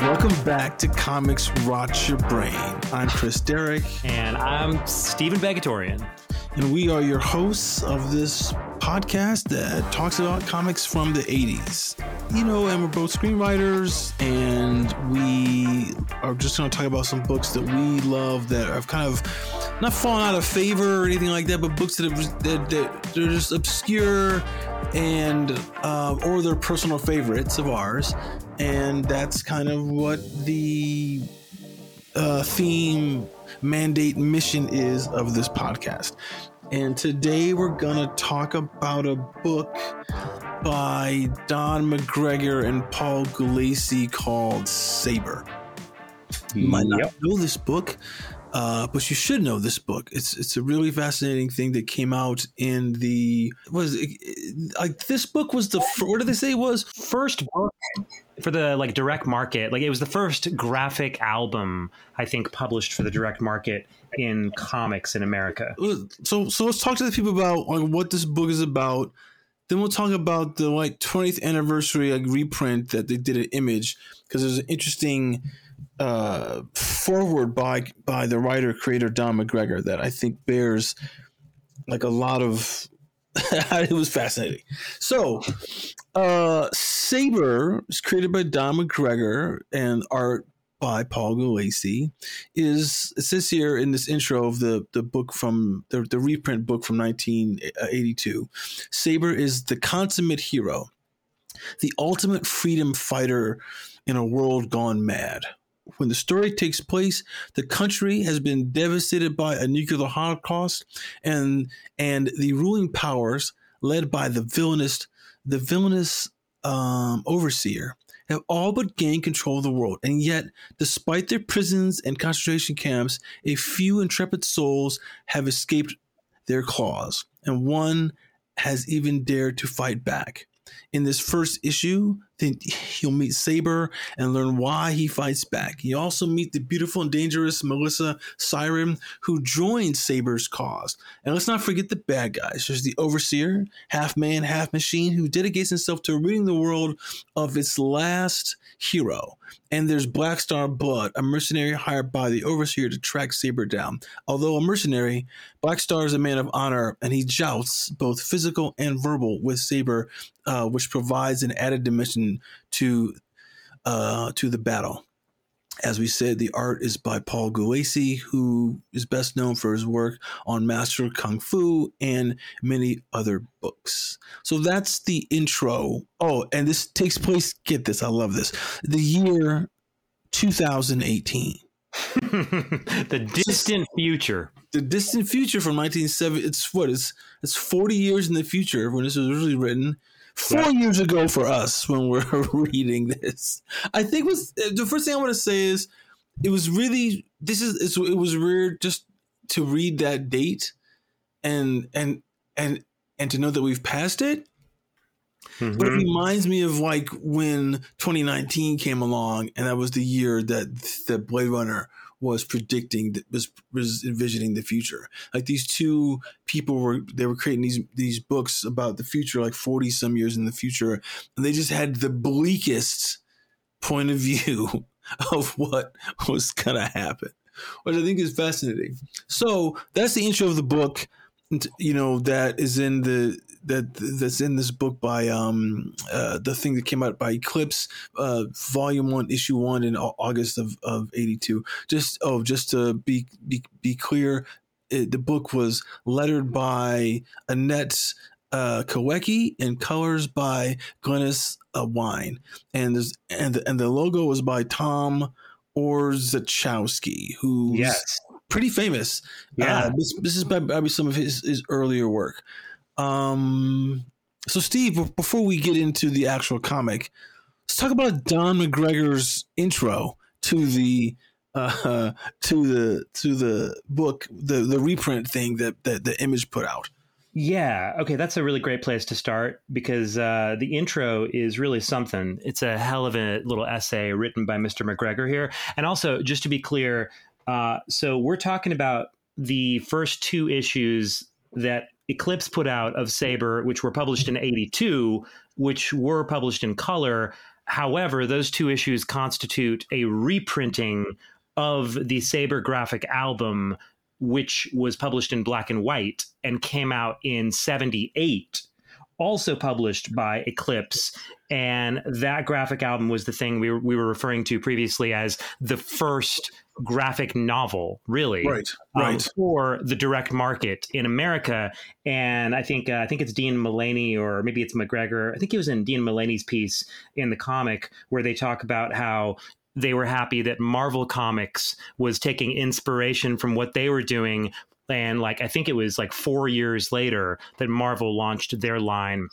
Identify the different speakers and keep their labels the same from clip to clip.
Speaker 1: Welcome back to Comics Rot Your Brain. I'm Chris Derrick.
Speaker 2: And I'm Steven Bagatourian.
Speaker 1: And we are your hosts of this podcast that talks about comics from the 80s. You know, and we're both screenwriters, and we are just going to talk about some books that we love that have kind of not fallen out of favor or anything like that, but books that, have, that, that they're just obscure and uh, or they're personal favorites of ours, and that's kind of what the uh, theme, mandate, mission is of this podcast. And today we're gonna talk about a book by Don McGregor and Paul Gulacy called Sabre. You might not know this book, uh, but you should know this book. It's it's a really fascinating thing that came out in the was like this book was the what did they say was
Speaker 2: first book for the like direct market. Like it was the first graphic album I think published for the direct market in comics in America.
Speaker 1: So so let's talk to the people about like what this book is about. Then we'll talk about the like 20th anniversary like reprint that they did an Image because there's an interesting uh, forward by by the writer creator Don McGregor that I think bears like a lot of it was fascinating. So, uh, Sabre is created by Don McGregor and art by Paul Gulacy. Is it says here in this intro of the the book from the the reprint book from 1982. Sabre is the consummate hero, the ultimate freedom fighter in a world gone mad when the story takes place, the country has been devastated by a nuclear holocaust, and and the ruling powers, led by the villainous the villainous um, overseer, have all but gained control of the world. And yet, despite their prisons and concentration camps, a few intrepid souls have escaped their claws, and one has even dared to fight back. In this first issue, then you'll meet Sabre and learn why he fights back. You also meet the beautiful and dangerous Melissa Siren, who joins Sabre's cause. And let's not forget the bad guys. There's the Overseer, half man, half machine, who dedicates himself to ridding the world of its last hero. And there's Black Star Blood, a mercenary hired by the Overseer to track Sabre down. Although a mercenary, Black Star is a man of honor, and he jousts both physical and verbal with Sabre, uh, which provides an added dimension to uh, to the battle. As we said, the art is by Paul Gulacy, who is best known for his work on Master Kung Fu and many other books. So that's the intro. Oh, and this takes place, get this, I love this, the year 2018.
Speaker 2: the distant future.
Speaker 1: The distant future from 1970. It's what? It's, it's 40 years in the future when this was originally written four years ago for us when we're reading this. I think was the first thing I want to say is it was really this is it was weird just to read that date and and and and to know that we've passed it. Mm-hmm. But it mm-hmm. reminds me of like when 2019 came along, and that was the year that the Blade Runner was predicting was was envisioning the future. Like these two people were they were creating these these books about the future, like forty some years in the future, and they just had the bleakest point of view of what was gonna happen, which I think is fascinating. So that's the intro of the book. You know that is in the that that's in this book by um uh, the thing that came out by Eclipse, uh, volume one, issue one in August of of eighty two. Just oh, just to be be be clear, it, the book was lettered by Annette uh, and colors by Glynis uh, Wein, and there's and the, and the logo was by Tom Orzechowski, who's
Speaker 2: yes.
Speaker 1: pretty famous.
Speaker 2: Yeah,
Speaker 1: uh, this, this is probably some of his his earlier work. Um, so, Steve, before we get into the actual comic, let's talk about Don McGregor's intro to the uh, to the to the book, the the reprint thing that that the image put out.
Speaker 2: Yeah. Okay. That's a really great place to start because uh, the intro is really something. It's a hell of a little essay written by Mr. McGregor here. And also, just to be clear, uh, so we're talking about the first two issues that Eclipse put out of Sabre, which were published in 82, which were published in color. However, those two issues constitute a reprinting of the Sabre graphic album which was published in black and white and came out in 78 also published by Eclipse. And that graphic album was the thing we were, we were referring to previously as the first graphic novel, really,
Speaker 1: right,
Speaker 2: um,
Speaker 1: right,
Speaker 2: for the direct market in America. And I think uh, I think it's Dean Mullaney or maybe it's McGregor. I think it was in Dean Mullaney's piece in the comic where they talk about how they were happy that Marvel Comics was taking inspiration from what they were doing. And like, I think it was like four years later that Marvel launched their line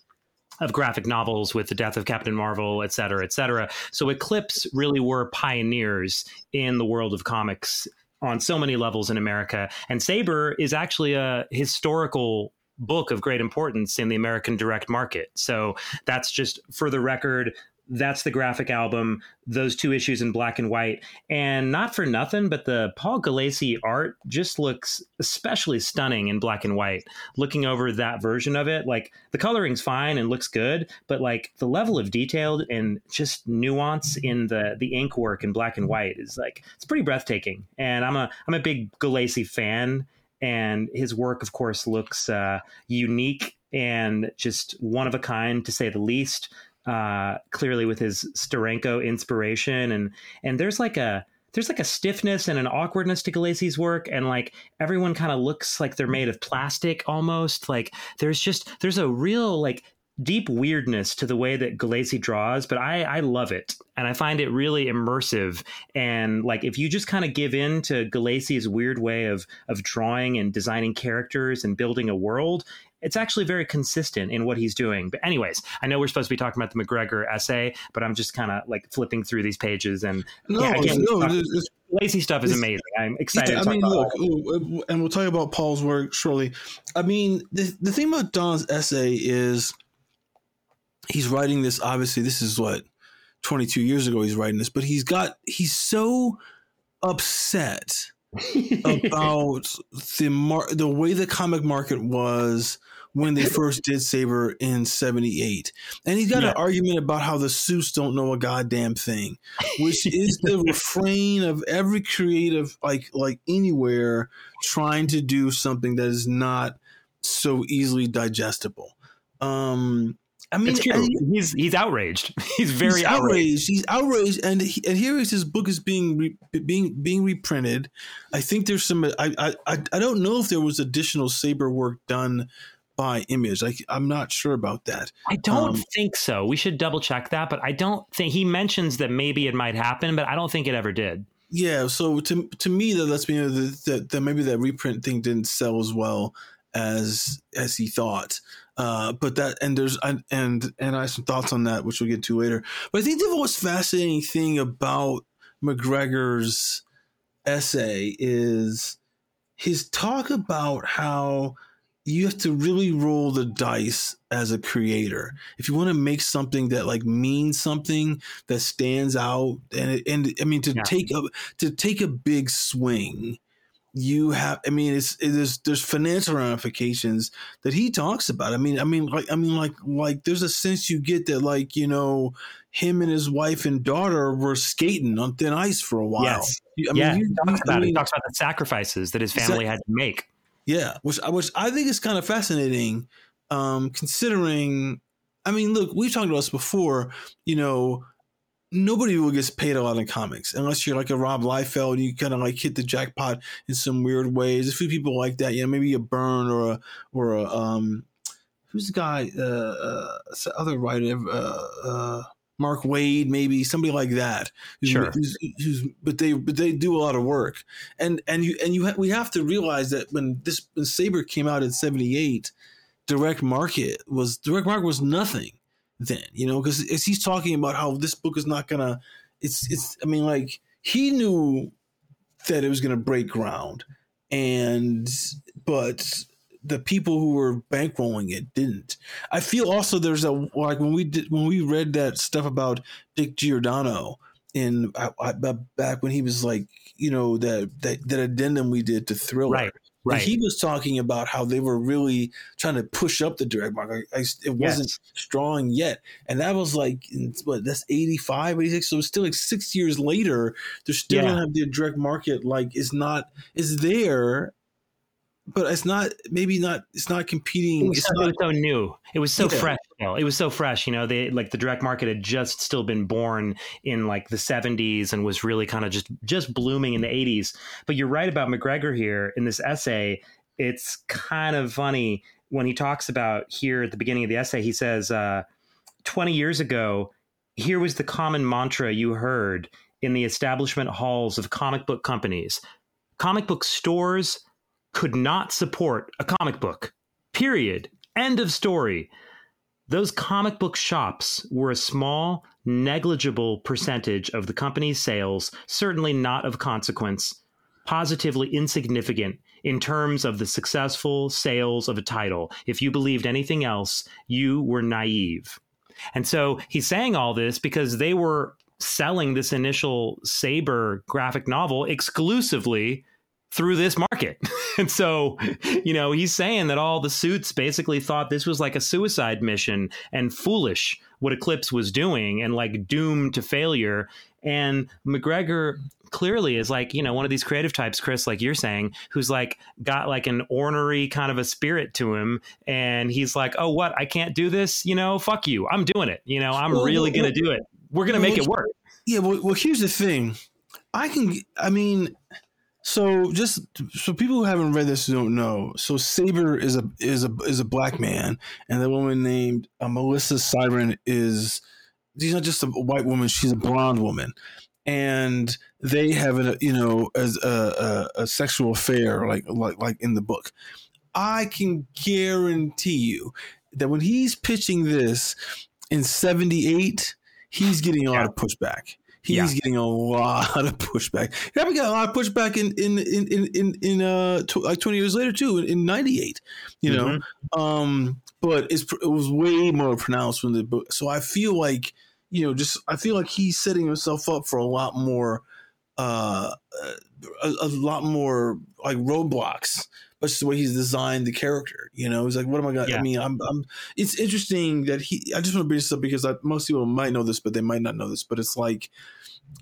Speaker 2: of graphic novels with the death of Captain Marvel, et cetera, et cetera. So Eclipse really were pioneers in the world of comics on so many levels in America. And Sabre is actually a historical book of great importance in the American direct market. So that's just for the record that's the graphic album those two issues in black and white. And not for nothing but the paul Gulacy art just looks especially stunning in black and white. Looking over that version of it like the coloring's fine and looks good but like the level of detail and just nuance in the the ink work in black and white is like it's pretty breathtaking. And i'm a i'm a big Gulacy fan and his work of course looks uh, unique and just one of a kind to say the least uh, clearly with his Steranko inspiration, and and there's like a there's like a stiffness and an awkwardness to Gulacy's work, and like everyone kind of looks like they're made of plastic almost. Like there's just there's a real like deep weirdness to the way that Gulacy draws, but I, I love it. And I find it really immersive. And like if you just kind of give in to Gulacy's weird way of of drawing and designing characters and building a world, it's actually very consistent in what he's doing. But anyways, I know we're supposed to be talking about the McGregor essay, but I'm just kind of like flipping through these pages and
Speaker 1: no,
Speaker 2: yeah, again,
Speaker 1: no, uh,
Speaker 2: stuff, lazy stuff is amazing. I'm excited.
Speaker 1: Yeah, I mean, look, and we'll talk about Paul's work shortly. I mean, the the thing about Don's essay is he's writing this. Obviously, this is what 22 years ago he's writing this, but he's got he's so upset about the mar- the way the comic market was when they first did Sabre in 78. And he's got yeah. an argument about how the suits don't know a goddamn thing, which is the refrain of every creative like like anywhere trying to do something that is not so easily digestible. Um I mean,
Speaker 2: he's he's outraged. He's very
Speaker 1: he's
Speaker 2: outraged.
Speaker 1: outraged. He's outraged, and he, and here is his book is being re, being being reprinted. I think there's some. I, I I don't know if there was additional sabre work done by Image. Like I'm not sure about that.
Speaker 2: I don't um, think so. We should double check that, but I don't think he mentions that maybe it might happen, but I don't think it ever did.
Speaker 1: Yeah. So to to me, that lets me know that, that, that maybe that reprint thing didn't sell as well as as he thought. Uh, but that and there's and and I have some thoughts on that, which we'll get to later. But I think the most fascinating thing about McGregor's essay is his talk about how you have to really roll the dice as a creator. If you want to make something that like means something that stands out and and I mean to yeah. take a to take a big swing you have i mean it's it is there's financial ramifications that he talks about. I mean i mean like i mean like like there's a sense you get that like you know him and his wife and daughter were skating on thin ice for a while.
Speaker 2: Yes. I mean, yeah he talks about I mean, he talks about the sacrifices that his family that, had to make
Speaker 1: yeah which which i think is kind of fascinating um considering i mean look we've talked about this before you know nobody will get paid a lot in comics unless you're like a Rob Liefeld. And you kind of like hit the jackpot in some weird ways. A few people like that, you know, maybe a Byrne or a or a um, who's the guy? Uh, uh other writer, uh, uh, Mark Waid, maybe somebody like that.
Speaker 2: Who's, sure.
Speaker 1: Who's, who's, but they but they do a lot of work, and and you and you ha- we have to realize that when this when Sabre came out in '78, direct market was direct market was nothing then, you know, because he's talking about how this book is not gonna. It's it's. I mean, like he knew that it was gonna break ground, and but the people who were bankrolling it didn't. I feel also there's a like when we did when we read that stuff about Dick Giordano in uh, uh, I, I, back when he was like you know that that that addendum we did to Thriller.
Speaker 2: Right. Right.
Speaker 1: he was talking about how they were really trying to push up the direct market. I, it wasn't
Speaker 2: Yes.
Speaker 1: strong yet. And that was like, what, that's 85, 86. So it's still like six years later. They're still
Speaker 2: Yeah.
Speaker 1: have the direct market. Like, it's not, it's there, but it's not, maybe not, it's not
Speaker 2: It
Speaker 1: competing.
Speaker 2: was,
Speaker 1: It's
Speaker 2: so, it
Speaker 1: not,
Speaker 2: was so new. It was so
Speaker 1: Yeah.
Speaker 2: fresh. Still. It was so fresh. You know, they like the direct market had just still been born in like the '70s and was really kind of just just blooming in the '80s. But you're right about McGregor here in this essay. It's kind of funny when he talks about here at the beginning of the essay. He says, uh, "20 years ago, here was the common mantra you heard in the establishment halls of comic book companies. Comic book stores." Could not support a comic book. Period. End of story. Those comic book shops were a small, negligible percentage of the company's sales, certainly not of consequence, positively insignificant in terms of the successful sales of a title. If you believed anything else, you were naive. And so he's saying all this because they were selling this initial Sabre graphic novel exclusively through this market. and so, you know, he's saying that all the suits basically thought this was like a suicide mission and foolish what Eclipse was doing and like doomed to failure. And McGregor clearly is like, you know, one of these creative types, Chris, like you're saying, who's like got like an ornery kind of a spirit to him. And he's like, oh, what? I can't do this? You know, fuck you. I'm doing it. You know, I'm
Speaker 1: Well,
Speaker 2: really
Speaker 1: well,
Speaker 2: going to do it. We're going to make it work.
Speaker 1: yeah. Well, well, here's the thing. I can, I mean, so just so people who haven't read this don't know. So Sabre is a is a is a black man, and the woman named uh, Melissa Siren is she's not just a white woman; she's a blonde woman, and they have a you know as a, a, a sexual affair like like like in the book. I can guarantee you that when he's pitching this in '78, he's getting a lot of pushback. He's
Speaker 2: Yeah.
Speaker 1: getting a lot of pushback. He probably got a lot of pushback in in in in in, in uh tw- like twenty years later too in '98. You know,
Speaker 2: Mm-hmm.
Speaker 1: um, but it's pr- it was way more pronounced when the book. So I feel like you know, just I feel like he's setting himself up for a lot more, uh, a, a lot more like roadblocks. But just the way he's designed the character, you know, he's like, what am I gonna? I mean, I'm, I'm. It's interesting that he. I just want to bring this up because I, most people might know this, but they might not know this. But it's like,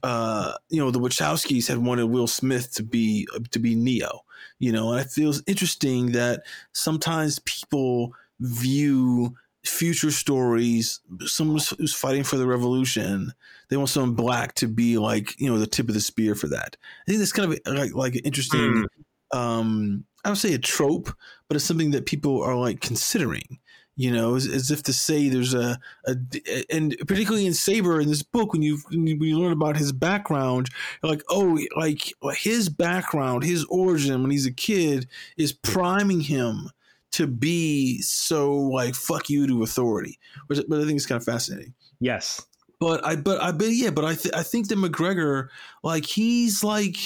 Speaker 1: uh, you know, the Wachowskis had wanted Will Smith to be to be Neo, you know, and it feels interesting that sometimes people view future stories. Someone who's fighting for the revolution, they want someone black to be like you know the tip of the spear for that. I think that's kind of like like an interesting. Um, I would say a trope, but it's something that people are like considering. You know, as, as if to say there's a, a and particularly in Sabre in this book when you when you learn about his background, like oh like his background, his origin when he's a kid is priming him to be so like fuck you to authority, which but I think it's kind of fascinating.
Speaker 2: Yes.
Speaker 1: But I but I but yeah, but I th- I think that McGregor like he's like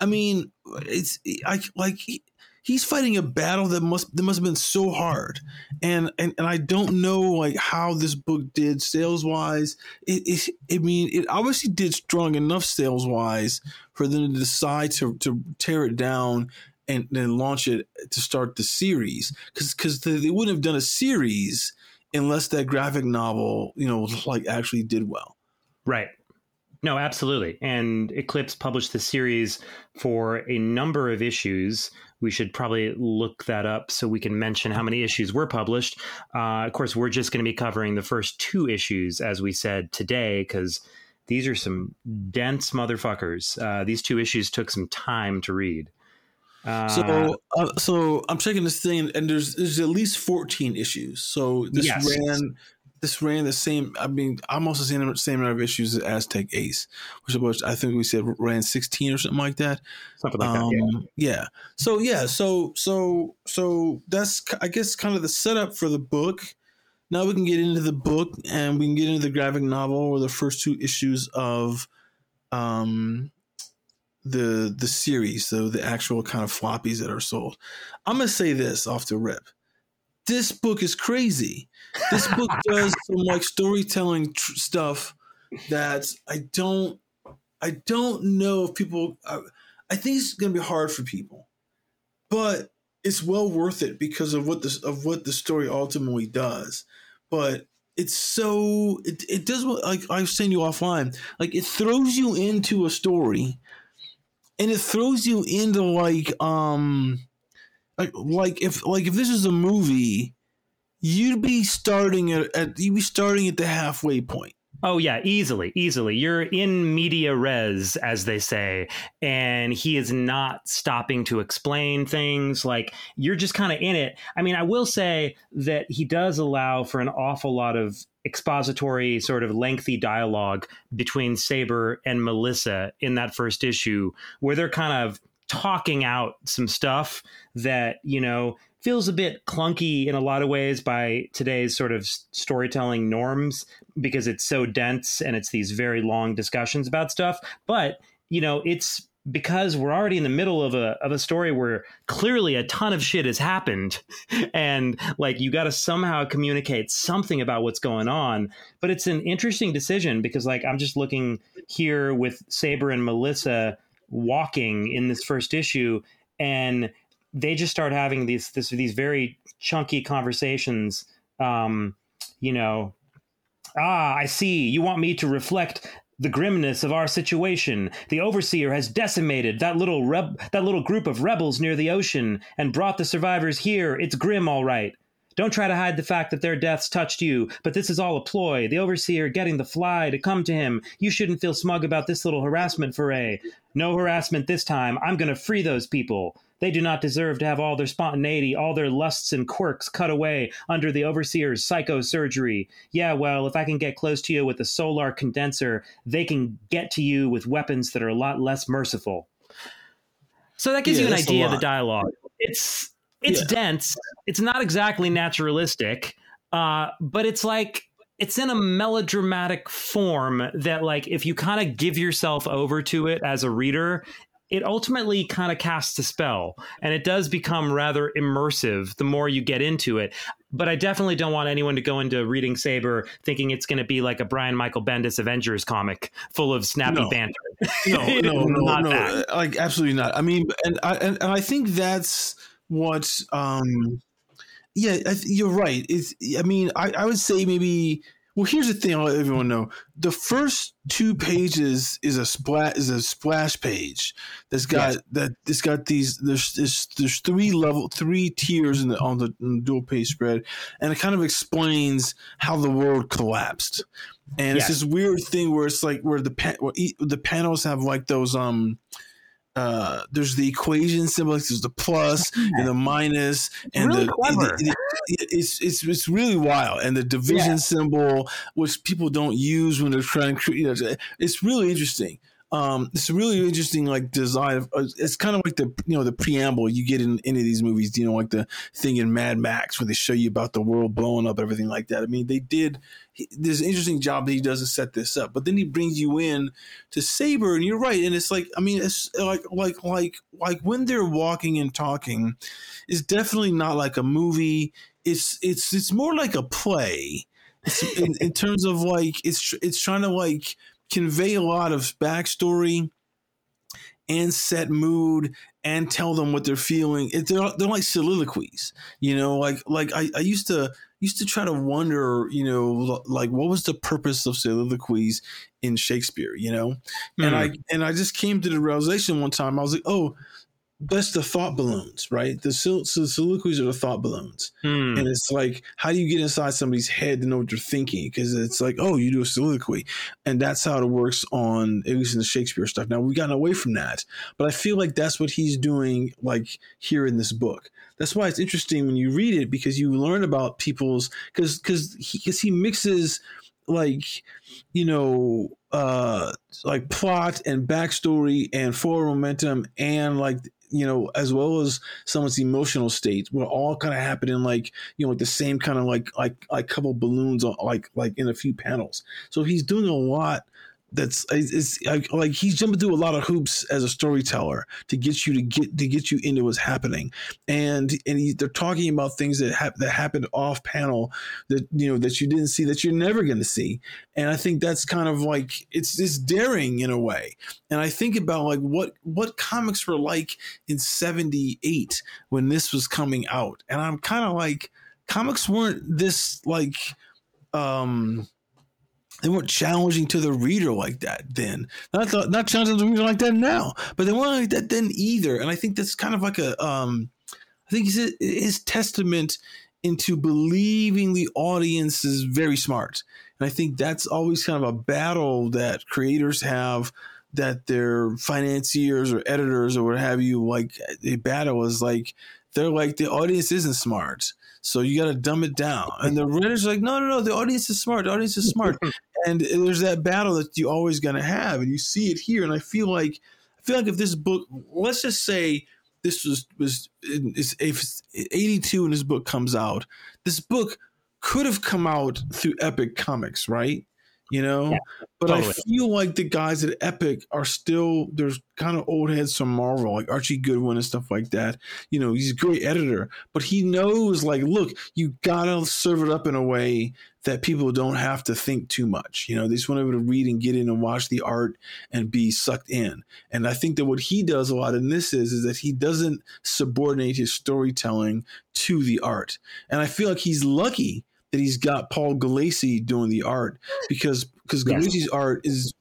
Speaker 1: I mean it's I like he, he's fighting a battle that must that must have been so hard, and and and I don't know like how this book did sales wise. It, it I mean it obviously did strong enough sales wise for them to decide to to tear it down and then launch it to start the series because because they wouldn't have done a series unless that graphic novel you know like actually did well.
Speaker 2: Right. No, absolutely. And Eclipse published the series for a number of issues. We should probably look that up so we can mention how many issues were published. Uh, of course, we're just going to be covering the first two issues, as we said today, because these are some dense motherfuckers. Uh, these two issues took some time to read. Uh,
Speaker 1: So, uh, so I'm checking this thing, and there's there's at least 14 issues. So this
Speaker 2: Yes.
Speaker 1: ran this ran the same. I mean, almost the same same number of issues as Aztec Ace, which was I think we said ran 16 or something like that.
Speaker 2: something like
Speaker 1: um,
Speaker 2: that. Yeah.
Speaker 1: yeah. So yeah. So so so that's I guess kind of the setup for the book. Now we can get into the book and we can get into the graphic novel or the first two issues of um the the series, so the actual kind of floppies that are sold. I'm gonna say this off the rip. This book is crazy. This book does some like storytelling tr- stuff that I don't I don't know if people. I, I think it's gonna be hard for people, but it's well worth it because of what this of what the story ultimately does. But it's so it, it does what like I've saying you offline. Like it throws you into a story and it throws you into like um like like if like if this is a movie, you'd be starting at, at you'd be starting at the halfway point.
Speaker 2: Oh yeah, easily, easily. You're in media res, as they say, and he is not stopping to explain things. Like you're just kind of in it. I mean, I will say that he does allow for an awful lot of expository, sort of lengthy dialogue between Sabre and Melissa in that first issue, where they're kind of talking out some stuff that you know feels a bit clunky in a lot of ways by today's sort of storytelling norms because it's so dense and it's these very long discussions about stuff. But, you know, it's because we're already in the middle of a of a story where clearly a ton of shit has happened and like you got to somehow communicate something about what's going on but it's an interesting decision because like I'm just looking here with Sabre and Melissa walking in this first issue and they just start having these this, these very chunky conversations. Um, you know, ah, I see. You want me to reflect the grimness of our situation. The overseer has decimated that little reb- that little group of rebels near the ocean and brought the survivors here. It's grim, all right. Don't try to hide the fact that their deaths touched you, but this is all a ploy. The overseer getting the fly to come to him. You shouldn't feel smug about this little harassment foray. No harassment this time. I'm going to free those people. They do not deserve to have all their spontaneity, all their lusts and quirks cut away under the overseer's psychosurgery. Yeah, well, if I can get close to you with a solar condenser, they can get to you with weapons that are a lot less merciful. So that gives yeah, you an idea of the dialogue. It's it's yeah. dense. It's not exactly naturalistic, uh, but it's like it's in a melodramatic form that like if you kind of give yourself over to it as a reader it ultimately kind of casts a spell and it does become rather immersive the more you get into it but I definitely don't want anyone to go into reading Sabre thinking it's going to be like a Brian Michael Bendis Avengers comic full of snappy
Speaker 1: no.
Speaker 2: banter.
Speaker 1: No, no, no, no, that. like absolutely not. I mean, and I and, and I think that's what. um Yeah, you're right. It's. I mean, I, I would say maybe well, here's the thing. I'll let everyone know: the first two pages is a splash is a splash page that's got yes. that. It's got these. There's, there's there's three level three tiers in the on the, the dual page spread, and it kind of explains how the world collapsed. And yes. it's this weird thing where it's like where the where the panels have like those um uh, there's the equation symbol, there's the plus and the minus, and
Speaker 2: really
Speaker 1: the,
Speaker 2: clever.
Speaker 1: The, the, it's it's it's really wild, and the division yeah. symbol, which people don't use when they're trying to, you know, it's really interesting. Um, it's a really interesting like design. Uh, it's kind of like the you know the preamble you get in any of these movies. You know, like the thing in Mad Max where they show you about the world blowing up, everything like that. I mean, they did. an interesting job that he does to set this up, but then he brings you in to Sabre, and you're right. And it's like, I mean, it's like like like like when they're walking and talking, it's definitely not like a movie. It's it's it's more like a play. In, in terms of like it's it's trying to like convey a lot of backstory and set mood and tell them what they're feeling. It, they're, they're like soliloquies, you know, like, like I, I used to, used to try to wonder, you know, like what was the purpose of soliloquies in Shakespeare, you know? Mm. And I, hmm. and I just came to the realization one time, I was like, oh, that's the thought balloons, right? The so, so soliloquies are the thought balloons, hmm. and it's like, how do you get inside somebody's head to know what they're thinking? Because it's like, oh, you do a soliloquy, and that's how it works on at least in the Shakespeare stuff. Now we've gotten away from that, but I feel like that's what he's doing, like here in this book. That's why it's interesting when you read it because you learn about people's because because he because he mixes like you know uh like plot and backstory and forward momentum and like you know, as well as someone's emotional state will all kind of happen in like, you know, like the same kind of like, like, like couple balloons, uh, like, like in a few panels. So he's doing a lot that's it's like he's jumping through a lot of hoops as a storyteller to get you to get to get you into what's happening. And and he, they're talking about things that ha- that happened off panel that you know that you didn't see that you're never going to see. And i think that's kind of like it's it's daring in a way. And i think about like what what comics were like in 78 when this was coming out. And i'm kind of like comics weren't this like um they weren't challenging to the reader like that then. Not the, not challenging to the reader like that now, but they weren't like that then either. And I think that's kind of like a um, I think his, his testament into believing the audience is very smart. And I think that's always kind of a battle that creators have that their financiers or editors or what have you like a battle is like they're like the audience isn't smart so you got to dumb it down. And the writers are like, no, no, no, the audience is smart. The audience is smart. and there's that battle that you always going to have, and you see it here. And I feel like, I feel like if this book, let's just say this was was is 82 and this book comes out, this book could have come out through Epic Comics, right? You know. Yeah, but totally. I feel like the guys at Epic are still there's kind of old heads from Marvel, like Archie Goodwin and stuff like that. You know, he's a great editor, but he knows like, look, you gotta serve it up in a way that people don't have to think too much. You know, they just want to be able to read and get in and watch the art and be sucked in. And I think that what he does a lot in this is is that he doesn't subordinate his storytelling to the art. And I feel like he's lucky that he's got Paul Gulacy doing the art because because yes. Gulacy's art is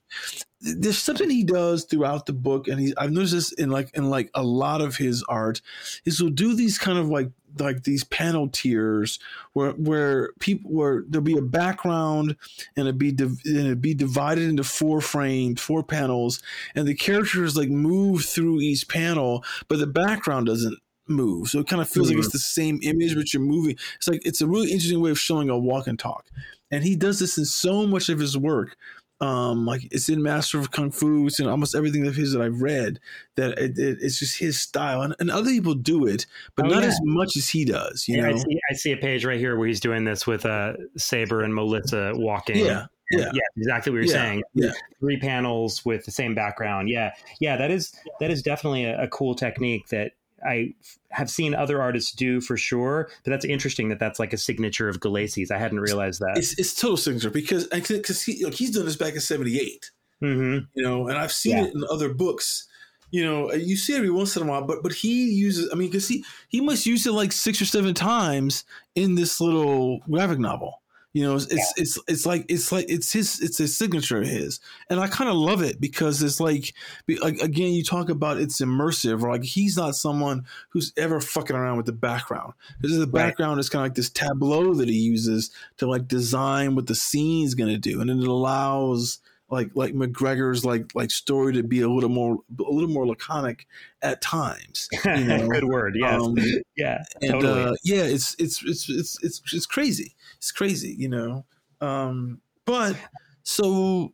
Speaker 1: there's something he does throughout the book, and he I've noticed this in like in like a lot of his art is he'll do these kind of like like these panel tiers where where people where there'll be a background and it'd be div- and it'd be divided into four frames, four panels, and the characters like move through each panel, but the background doesn't move. So it kind of feels mm-hmm. like it's mm-hmm. the same image, but you're moving. It's like it's a really interesting way of showing a walk and talk. And he does this in so much of his work. Um, like it's in Master of Kung Fu, it's in almost everything of his that I've read. That it, it, it's just his style, and, and, other people do it, but oh, not yeah. as much as he does. You yeah, know,
Speaker 2: I see, I see, a page right here where he's doing this with uh, Sabre and Melissa walking.
Speaker 1: Yeah, yeah.
Speaker 2: yeah, exactly what you're
Speaker 1: yeah.
Speaker 2: saying.
Speaker 1: Yeah.
Speaker 2: Three panels with the same background. Yeah, yeah, that is that is definitely a, a cool technique that I have seen other artists do for sure, but that's interesting that that's like a signature of Gulacy's. I hadn't realized that.
Speaker 1: It's, it's total signature because because he like he's done this back in '78.
Speaker 2: Mm-hmm.
Speaker 1: You know, and I've seen yeah. it in other books. You know, you see it every once in a while, but but he uses. I mean, because he he must use it like six or seven times in this little graphic novel. You know, it's, it's it's it's like it's like it's his it's a signature of his, and I kind of love it because it's like, like again, you talk about it's immersive, or like he's not someone who's ever fucking around with the background. Because the background right. is kind of like this tableau that he uses to like design what the scene's going to do, and it allows like like McGregor's like like story to be a little more a little more laconic at times.
Speaker 2: You know? Good word, yes, um, yeah,
Speaker 1: and totally. uh, yeah, it's, it's it's it's it's it's crazy. It's crazy, you know. Um, but so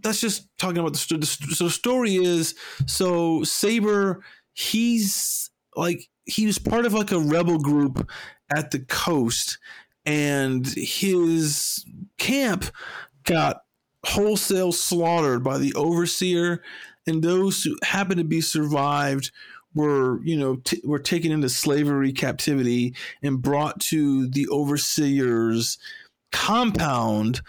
Speaker 1: that's just talking about the, story. so the story is so Sabre he's like he was part of like a rebel group at the coast and his camp got wholesale slaughtered by the overseer, and those who happened to be survived were you know t- were taken into slavery captivity and brought to the overseer's compound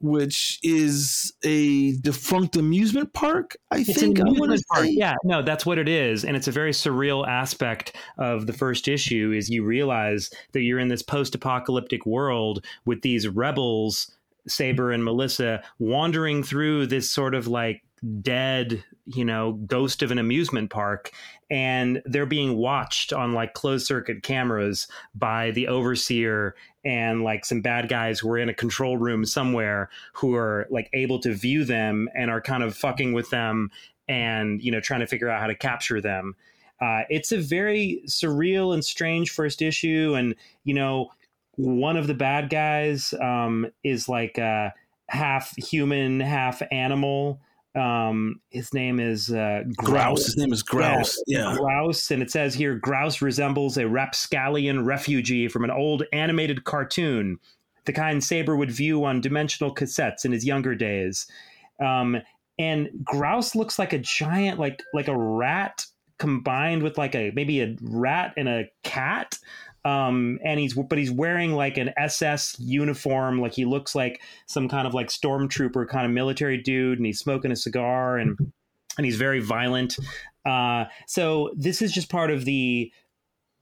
Speaker 1: which is a defunct amusement park. I
Speaker 2: it's
Speaker 1: think
Speaker 2: I park. Yeah, no, that's what it is, and it's a very surreal aspect of the first issue. Is you realize that you're in this post-apocalyptic world with these rebels Sabre and Melissa wandering through this sort of like dead, you know, ghost of an amusement park. And they're being watched on like closed circuit cameras by the overseer and like some bad guys who are in a control room somewhere who are like able to view them and are kind of fucking with them and, you know, trying to figure out how to capture them. Uh, it's a very surreal and strange first issue. And, you know, one of the bad guys um, is like uh, half human, half animal. Um, his name is uh,
Speaker 1: Grouse. His name is Grouse. Yeah,
Speaker 2: yeah, Grouse, and it says here Grouse resembles a rapscallion refugee from an old animated cartoon, the kind Sabre would view on dimensional cassettes in his younger days. Um, and Grouse looks like a giant, like like a rat combined with like a maybe a rat and a cat. Um, and he's but he's wearing like an SS uniform, like he looks like some kind of like stormtrooper kind of military dude, and he's smoking a cigar and and he's very violent. Uh, so this is just part of the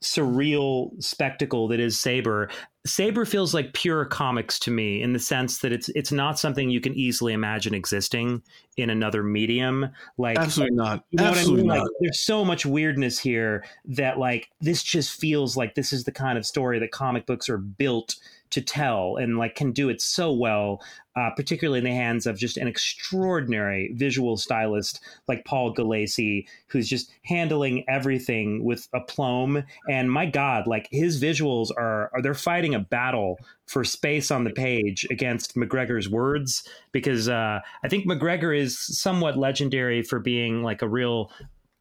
Speaker 2: surreal spectacle that is Sabre. Sabre feels like pure comics to me in the sense that it's it's not something you can easily imagine existing in another medium. Like
Speaker 1: absolutely not.
Speaker 2: You know
Speaker 1: absolutely
Speaker 2: I mean?
Speaker 1: not.
Speaker 2: Like there's so much weirdness here that like this just feels like this is the kind of story that comic books are built to tell and like can do it so well uh, particularly in the hands of just an extraordinary visual stylist like Paul Gulacy, who's just handling everything with aplomb. And my God, like his visuals are, are they're fighting a battle for space on the page against McGregor's words because uh, I think McGregor is somewhat legendary for being like a real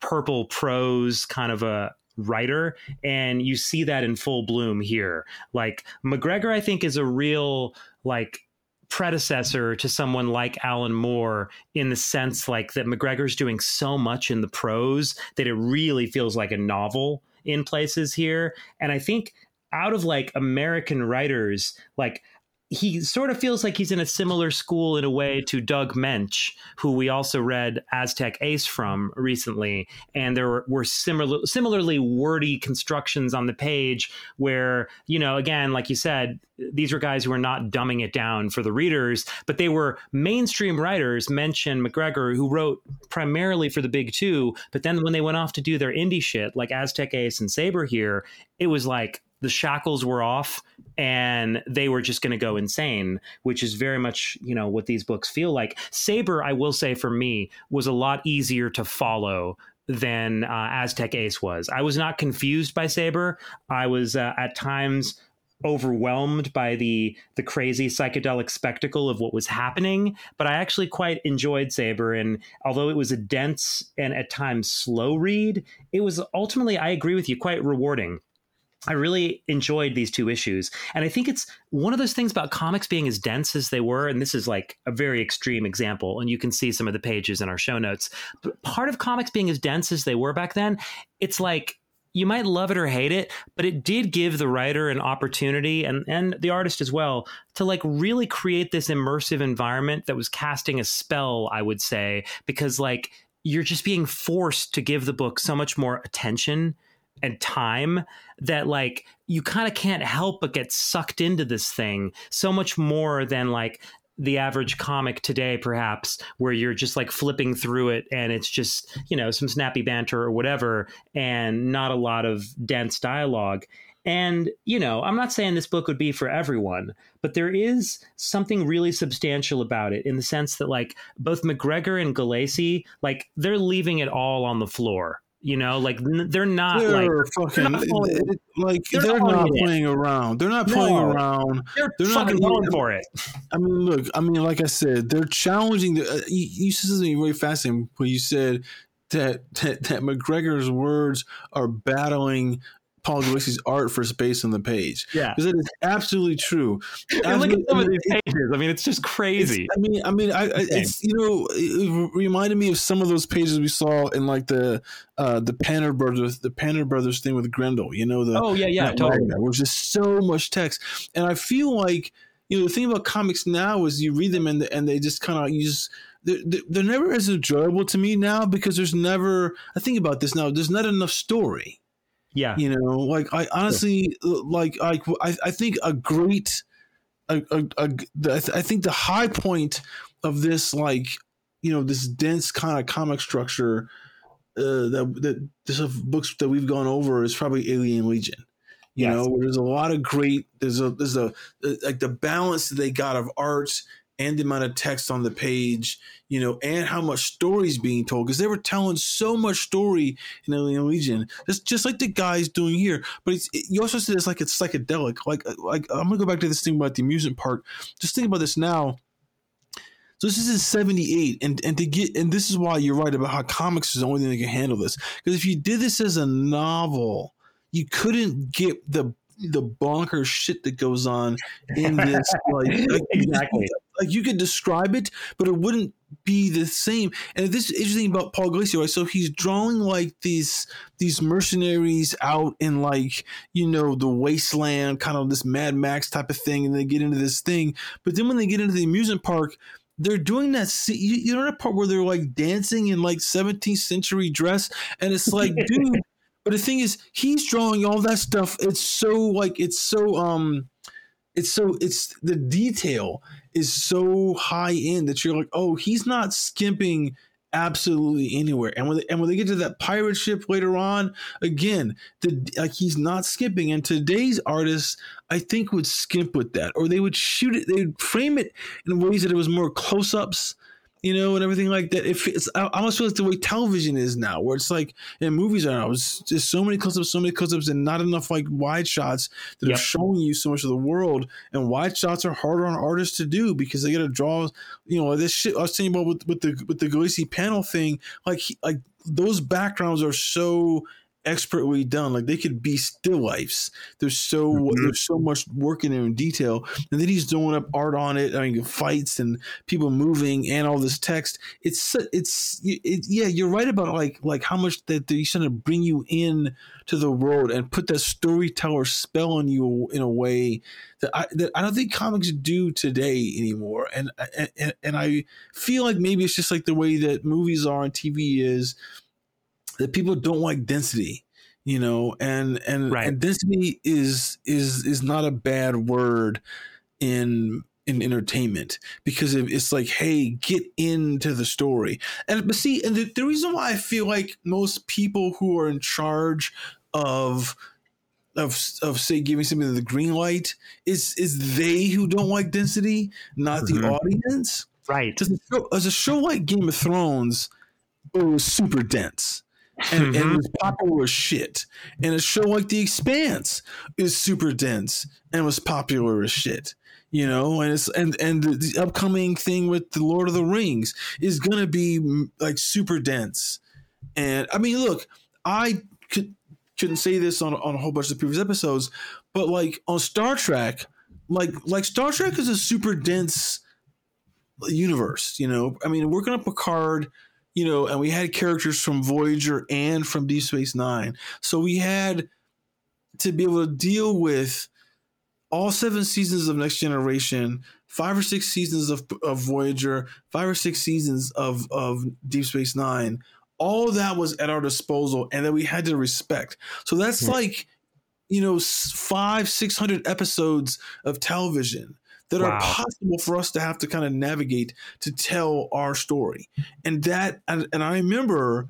Speaker 2: purple prose kind of a writer and you see that in full bloom here like mcgregor i think is a real like predecessor to someone like Alan Moore in the sense like that McGregor's doing so much in the prose that it really feels like a novel in places here. And I think out of like American writers, like he sort of feels like he's in a similar school in a way to Doug Moench, who we also read Aztec Ace from recently. And there were, similar, similarly wordy constructions on the page where, you know, again, like you said, these were guys who were not dumbing it down for the readers, but they were mainstream writers, Moench and McGregor, who wrote primarily for the big two. But then when they went off to do their indie shit, like Aztec Ace and Sabre here, it was like the shackles were off and they were just going to go insane which is very much you know what these books feel like. Sabre i will say for me was a lot easier to follow than uh, aztec ace was. I was not confused by sabre. I was uh, at times overwhelmed by the the crazy psychedelic spectacle of what was happening but i actually quite enjoyed sabre and although it was a dense and at times slow read it was ultimately i agree with you quite rewarding I really enjoyed these two issues. And I think it's one of those things about comics being as dense as they were. And this is like a very extreme example. And you can see some of the pages in our show notes. But part of comics being as dense as they were back then, it's like you might love it or hate it, but it did give the writer an opportunity and, and the artist as well to like really create this immersive environment that was casting a spell, I would say, because like you're just being forced to give the book so much more attention and time that like you kind of can't help but get sucked into this thing so much more than like the average comic today perhaps where you're just like flipping through it and it's just you know some snappy banter or whatever and not a lot of dense dialogue. And you know i'm not saying this book would be for everyone but there is something really substantial about it in the sense that like both mcgregor and gulacy like they're leaving it all on the floor you know, like they're not
Speaker 1: they're
Speaker 2: like
Speaker 1: fucking
Speaker 2: they're not pulling,
Speaker 1: like
Speaker 2: they're
Speaker 1: they're,
Speaker 2: not
Speaker 1: not,
Speaker 2: pulling it.
Speaker 1: playing around. They're not playing
Speaker 2: No.
Speaker 1: around.
Speaker 2: they're,
Speaker 1: they're
Speaker 2: fucking
Speaker 1: gonna-
Speaker 2: going for it.
Speaker 1: I mean, look. I mean, like I said, they're challenging. The, uh, you, you said something really fascinating when you said that that, that McGregor's words are battling Paul Gulacy's art for space on the page.
Speaker 2: Yeah.
Speaker 1: because it is absolutely true.
Speaker 2: And look at some
Speaker 1: I
Speaker 2: of
Speaker 1: mean,
Speaker 2: these pages. I mean, it's just crazy.
Speaker 1: It's- I mean, I mean, I, I it's you know, it reminded me of some of those pages we saw in like the uh the Pander Brothers, the Pander Brothers thing with Grendel. You know, the
Speaker 2: oh yeah, yeah, totally.
Speaker 1: where there's just so much text, and I feel like you know the thing about comics now is you read them and and they just kind of you just. They're- they're never as enjoyable to me now because there's never. I think about this now. There's not enough story.
Speaker 2: Yeah,
Speaker 1: You know, like I honestly like I I, I think a great a, a, a the, I think the high point of this like you know this dense kind of comic structure uh, that that this books that we've gone over is probably Alien Legion. You
Speaker 2: Yes.
Speaker 1: know, where there's a lot of great there's a there's a like the balance that they got of art and the amount of text on the page, you know, and how much story is being told because they were telling so much story in Alien Legion, just just like the guys doing here. But it's it, you also said it's like it's psychedelic. Like uh, like I'm gonna go back to this thing about the amusement park. Just think about this now. So this is in '78, and and to get and this is why you're right about how comics is the only thing that can handle this. Because if you did this as a novel, you couldn't get the the bonkers shit that goes on in this. Like, like
Speaker 2: exactly.
Speaker 1: like you could describe it, but it wouldn't be the same. And this is interesting about Paul Gulacy, right? So he's drawing like these these mercenaries out in like you know the wasteland, kind of this Mad Max type of thing, and they get into this thing. But then when they get into the amusement park, they're doing that. You, you know that part where they're like dancing in like 17th century dress, and it's like, dude. But the thing is, he's drawing all that stuff. It's so like it's so um it's so it's the detail is so high end that you're like, oh, he's not skimping absolutely anywhere. And when they, and when they get to that pirate ship later on, again, the like he's not skipping. And today's artists, I think, would skimp with that, or they would shoot it, they would frame it in ways that it was more close ups you know, and everything like that. If it's, I almost feel like the way television is now, where it's like in movies are now, it's just so many close ups, so many close ups, and not enough like wide shots that yep. are showing you so much of the world. And wide shots are harder on artists to do because they got to draw, you know, this shit I was saying about with, with the with the Gulacy panel thing, like like those backgrounds are so expertly done. Like they could be still lifes. There's so mm-hmm. there's so much work in there in detail, and then he's doing up art on it. I mean, fights and people moving and all this text. It's it's it, yeah, you're right about like like how much that he's trying to bring you in to the world and put that storyteller spell on you in a way that I that I don't think comics do today anymore. And and and I feel like maybe it's just like the way that movies are and TV is that people don't like density you know and and, right. and density is is is not a bad word in in entertainment because it's like hey get into the story and but see and the, the reason why i feel like most people who are in charge of of of say giving somebody the green light is is they who don't like density not mm-hmm. the audience
Speaker 2: right
Speaker 1: as a, show, as a show like game of thrones it was super dense and, mm-hmm. and it was popular as shit. And a show like The Expanse is super dense and was popular as shit. You know, and it's and and the, the upcoming thing with the Lord of the Rings is gonna be like super dense. And I mean, look, I could couldn't say this on on a whole bunch of previous episodes, but like on Star Trek, like like Star Trek is a super dense universe. You know, I mean, working on Picard you know, and we had characters from Voyager and from Deep Space Nine. So we had to be able to deal with all seven seasons of Next Generation, five or six seasons of, of Voyager, five or six seasons of, of Deep Space Nine. All that was at our disposal and that we had to respect. So that's yeah. like, you know, five, 600 episodes of television that wow. are possible for us to have to kind of navigate to tell our story. And that, and, and I remember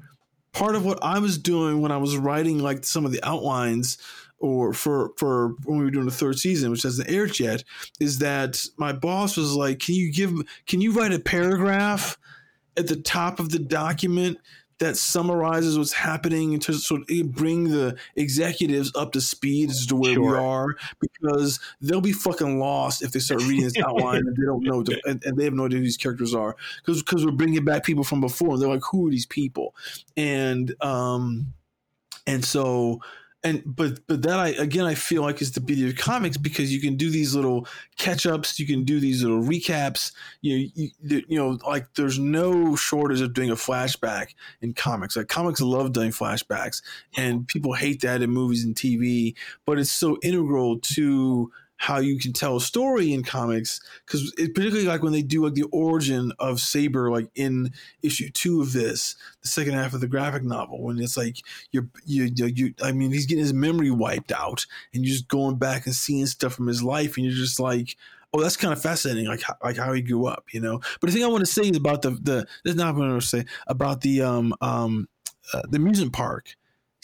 Speaker 1: part of what I was doing when I was writing like some of the outlines or for for when we were doing the third season, which hasn't aired yet, is that my boss was like, "Can you give? Can you write a paragraph at the top of the document that summarizes what's happening and to sort of bring the executives up to speed as to where sure. we are because they'll be fucking lost if they start reading this outline and they don't know and, and, they have no idea who these characters are because because we're bringing back people from before and they're like who are these people and um and so and but but that I again I feel like is the beauty of comics because you can do these little catch ups, you can do these little recaps. You, you you know like there's no shortage of doing a flashback in comics. Like comics love doing flashbacks, and people hate that in movies and TV, but it's so integral to how you can tell a story in comics because particularly like when they do like the origin of sabre like in issue two of this the second half of the graphic novel when it's like you're you you i mean he's getting his memory wiped out and you're just going back and seeing stuff from his life and you're just like oh that's kind of fascinating like like how he grew up you know? But the thing i want to say is about the the that's not what i want to say about the um um uh, the amusement park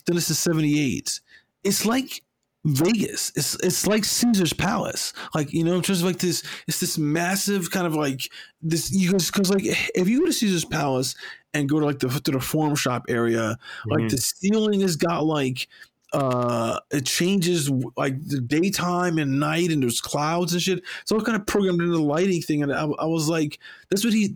Speaker 1: this is 78 it's like Vegas. It's it's like Caesar's Palace. Like you know, just like this. It's this massive kind of like this. You guys, because like if you go to Caesar's Palace and go to like the to the forum shop area, mm-hmm. like the ceiling has got like uh it changes like the daytime and night and there's clouds and shit it's all kind of programmed into the lighting thing and I, I was like that's what he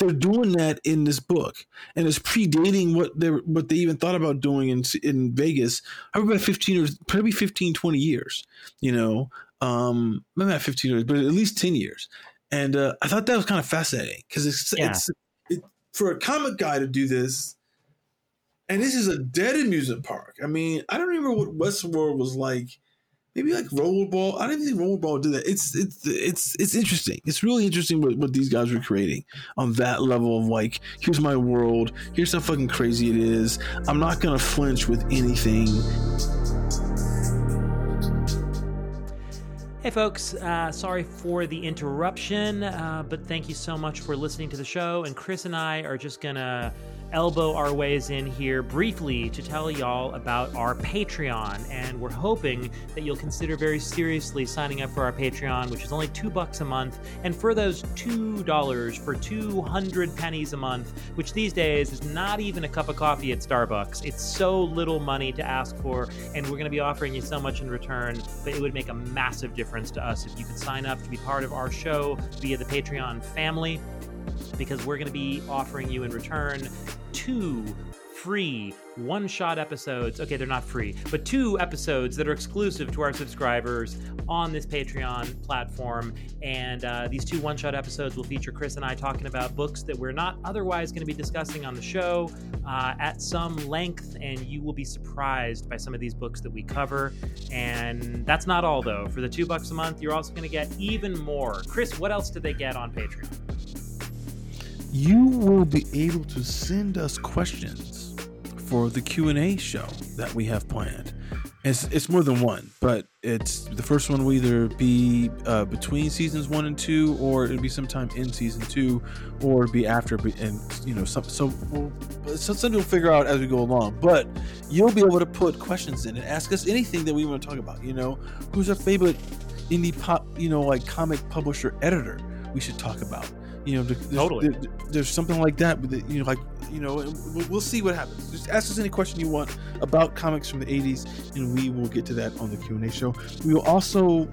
Speaker 1: they're doing that in this book, and it's predating what they what they even thought about doing in in Vegas. Probably about fifteen or probably 15, 20 years. You know, um, maybe not fifteen years, but at least ten years. And uh, I thought that was kind of fascinating because it's yeah. it's for a comic guy to do this, and this is a dead amusement park. I mean, I don't remember what Westworld was like. Maybe like Rollerball. I don't even think Rollerball did that. It's it's it's it's interesting. It's really interesting what, what these guys were creating on that level of like, here's my world. Here's how fucking crazy it is. I'm not gonna flinch with anything.
Speaker 2: Hey, folks, uh, sorry for the interruption, uh, but thank you so much for listening to the show. And Chris and I are just going to elbow our ways in here briefly to tell y'all about our Patreon. And we're hoping that you'll consider very seriously signing up for our Patreon, which is only two bucks a month. And for those two dollars for 200 pennies a month, which these days is not even a cup of coffee at Starbucks, it's so little money to ask for. And we're going to be offering you so much in return, but it would make a massive difference to us if you could sign up to be part of our show via the Patreon family because we're going to be offering you in return two free one shot episodes. Okay, they're not free, but two episodes that are exclusive to our subscribers on this Patreon platform. And uh, these two one shot episodes will feature Chris and I talking about books that we're not otherwise going to be discussing on the show uh, at some length. And you will be surprised by some of these books that we cover. And that's not all, though. For the two bucks a month, you're also going to get even more. Chris, what else did they get on Patreon?
Speaker 1: You will be able to send us questions for the Q&A show that we have planned. It's, it's more than one, but it's the first one will either be uh, between seasons one and two, or it'll be sometime in season two, or be after. And you know, some, so we'll, something we'll figure out as we go along. But you'll be able to put questions in and ask us anything that we want to talk about. You know, who's our favorite indie pop? You know, like comic publisher editor we should talk about you know, there's,
Speaker 2: totally.
Speaker 1: There, there's something like that. But you know, like you know, we'll, we'll, see what happens. Just ask us any question you want about comics from the '80s, and we will get to that on the Q and A show. We will also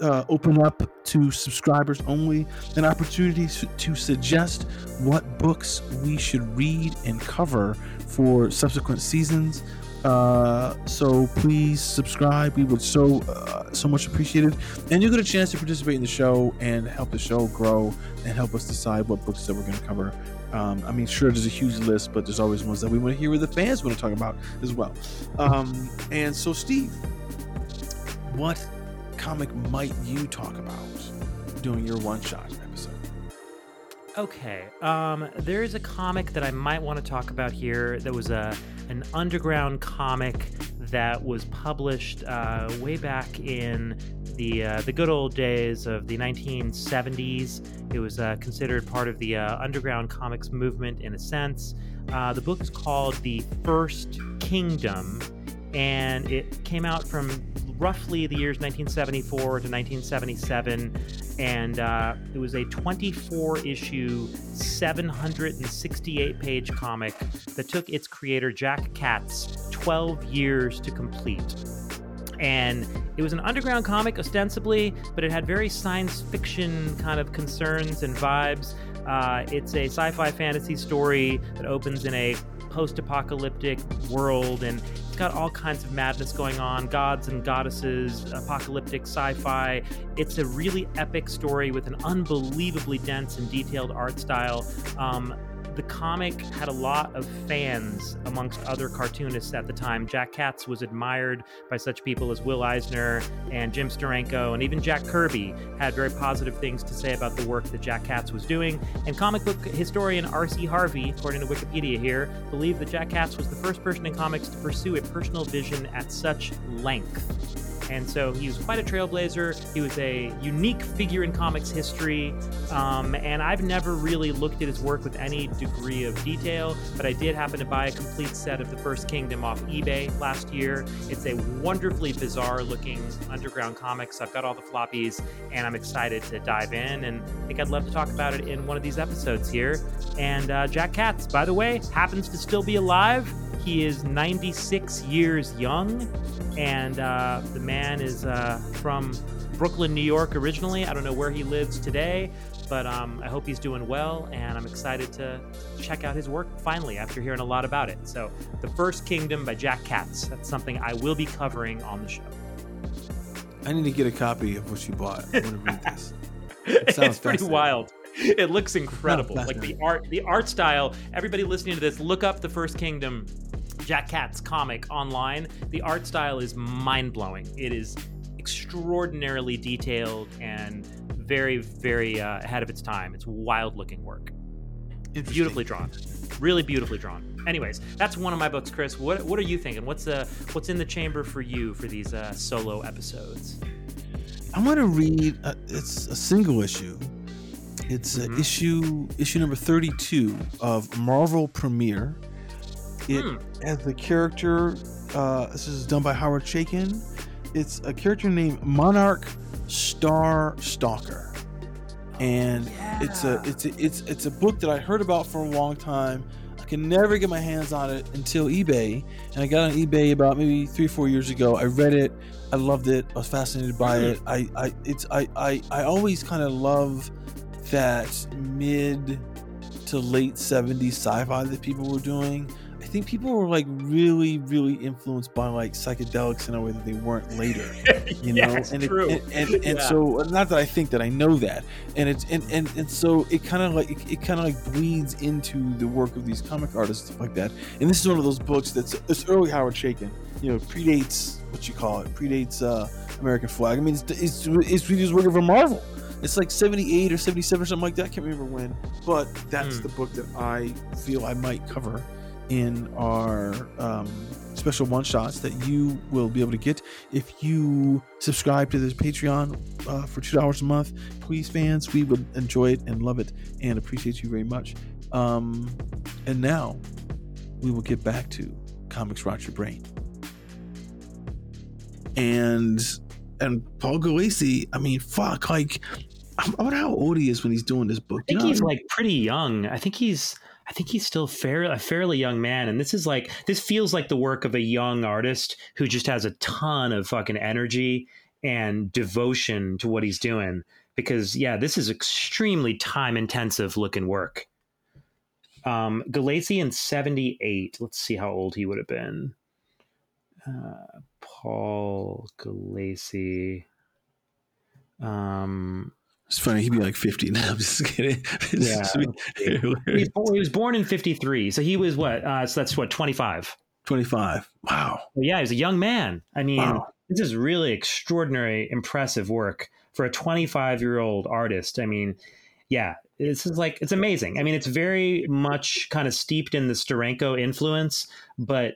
Speaker 1: uh, open up to subscribers only an opportunity to suggest what books we should read and cover for subsequent seasons. Uh, so please subscribe. We would so uh, so much appreciate it, and you get a chance to participate in the show and help the show grow and help us decide what books that we're going to cover. Um, I mean, sure, there's a huge list, but there's always ones that we want to hear what the fans want to talk about as well. Um, and so, Steve, what comic might you talk about doing your one shot?
Speaker 2: Okay, um, there's a comic that I might want to talk about here that was a an underground comic that was published uh, way back in the uh, the good old days of the 1970s. It was uh, considered part of the uh, underground comics movement in a sense. Uh, the book is called The First Kingdom, and it came out from roughly the years 1974 to 1977 and uh, it was a 24 issue 768 page comic that took its creator jack katz 12 years to complete. And it was an underground comic ostensibly but it had very science fiction kind of concerns and vibes. Uh, it's a sci-fi fantasy story that opens in a post-apocalyptic world and got all kinds of madness going on gods and goddesses apocalyptic sci-fi. It's a really epic story with an unbelievably dense and detailed art style. Um, the comic had a lot of fans amongst other cartoonists at the time. Jack Katz was admired by such people as Will Eisner and Jim Steranko, and even Jack Kirby had very positive things to say about the work that Jack Katz was doing. And comic book historian R.C. Harvey, according to Wikipedia here, believed that Jack Katz was the first person in comics to pursue a personal vision at such length. And so he was quite a trailblazer. He was a unique figure in comics history. Um, and I've never really looked at his work with any degree of detail, but I did happen to buy a complete set of The First Kingdom off eBay last year. It's a wonderfully bizarre looking underground comics. I've got all the floppies and I'm excited to dive in. And I think I'd love to talk about it in one of these episodes here. And uh, Jack Katz, by the way, happens to still be alive. He is 96 years young, and uh, the man is uh, from Brooklyn, New York originally. I don't know where he lives today, but um, I hope he's doing well, and I'm excited to check out his work finally after hearing a lot about it. So, The First Kingdom by Jack Katz. That's something I will be covering on the show.
Speaker 1: I need to get a copy of what you bought. I want to read this.
Speaker 2: It it's pretty wild. it looks incredible. Like the art, the art style. Everybody listening to this, look up the First Kingdom Jack Katz comic online. The art style is mind blowing. It is extraordinarily detailed and very, very uh, ahead of its time. It's wild looking work. Beautifully drawn, really beautifully drawn. Anyways, that's one of my books, Chris. What what are you thinking? What's uh what's in the chamber for you for these uh, solo episodes?
Speaker 1: I'm gonna read. Uh, it's a single issue. It's uh, mm-hmm. issue issue number 32 of Marvel Premiere. It hmm. Has the character. Uh, this is done by Howard Chaykin. It's a character named Monarch Star Stalker, and yeah. it's a it's a, it's it's a book that I heard about for a long time. I can never get my hands on it until eBay, and I got on eBay about maybe three four years ago. I read it, I loved it, I was fascinated by it. I I it's I I, I always kind of love that mid to late 70s sci-fi that people were doing think people were like really, really influenced by like psychedelics in a way that they weren't later. You know, and,
Speaker 2: true.
Speaker 1: It, and and, and yeah. so not that I think that I know that, and it's and and, and so it kind of like it, it kind of like bleeds into the work of these comic artists stuff like that. And this is one of those books that's it's early Howard Chaykin. You know, predates what you call it, predates uh, American Flag. I mean, it's it's it's he's working for Marvel. It's like 78 or 77 or something like that. I can't remember when, but that's mm. the book that I feel I might cover in our um, special one shots that you will be able to get if you subscribe to this Patreon uh, for two dollars a month. Please, fans, we would enjoy it and love it and appreciate you very much. Um, and now we will get back to comics rot your brain and and Paul Gulacy. I mean, fuck, like. I wonder how old he is when he's doing this book.
Speaker 2: I think you know? he's like pretty young. I think he's I think he's still fair, a fairly young man. And this is like, this feels like the work of a young artist who just has a ton of fucking energy and devotion to what he's doing. Because, yeah, this is extremely time intensive looking work. Um, in 78. Let's see how old he would have been. Uh, Paul Gulacy. Um,
Speaker 1: it's funny. He'd be like 50 now. I'm just kidding.
Speaker 2: Yeah. he, was born in 53. So he was what? Uh, so that's what, 25?
Speaker 1: 25. Wow.
Speaker 2: Well, yeah, he was a young man. I mean, wow. this is really extraordinary, impressive work for a 25 year old artist. I mean, yeah, this is like, it's amazing. I mean, it's very much kind of steeped in the Steranko influence, but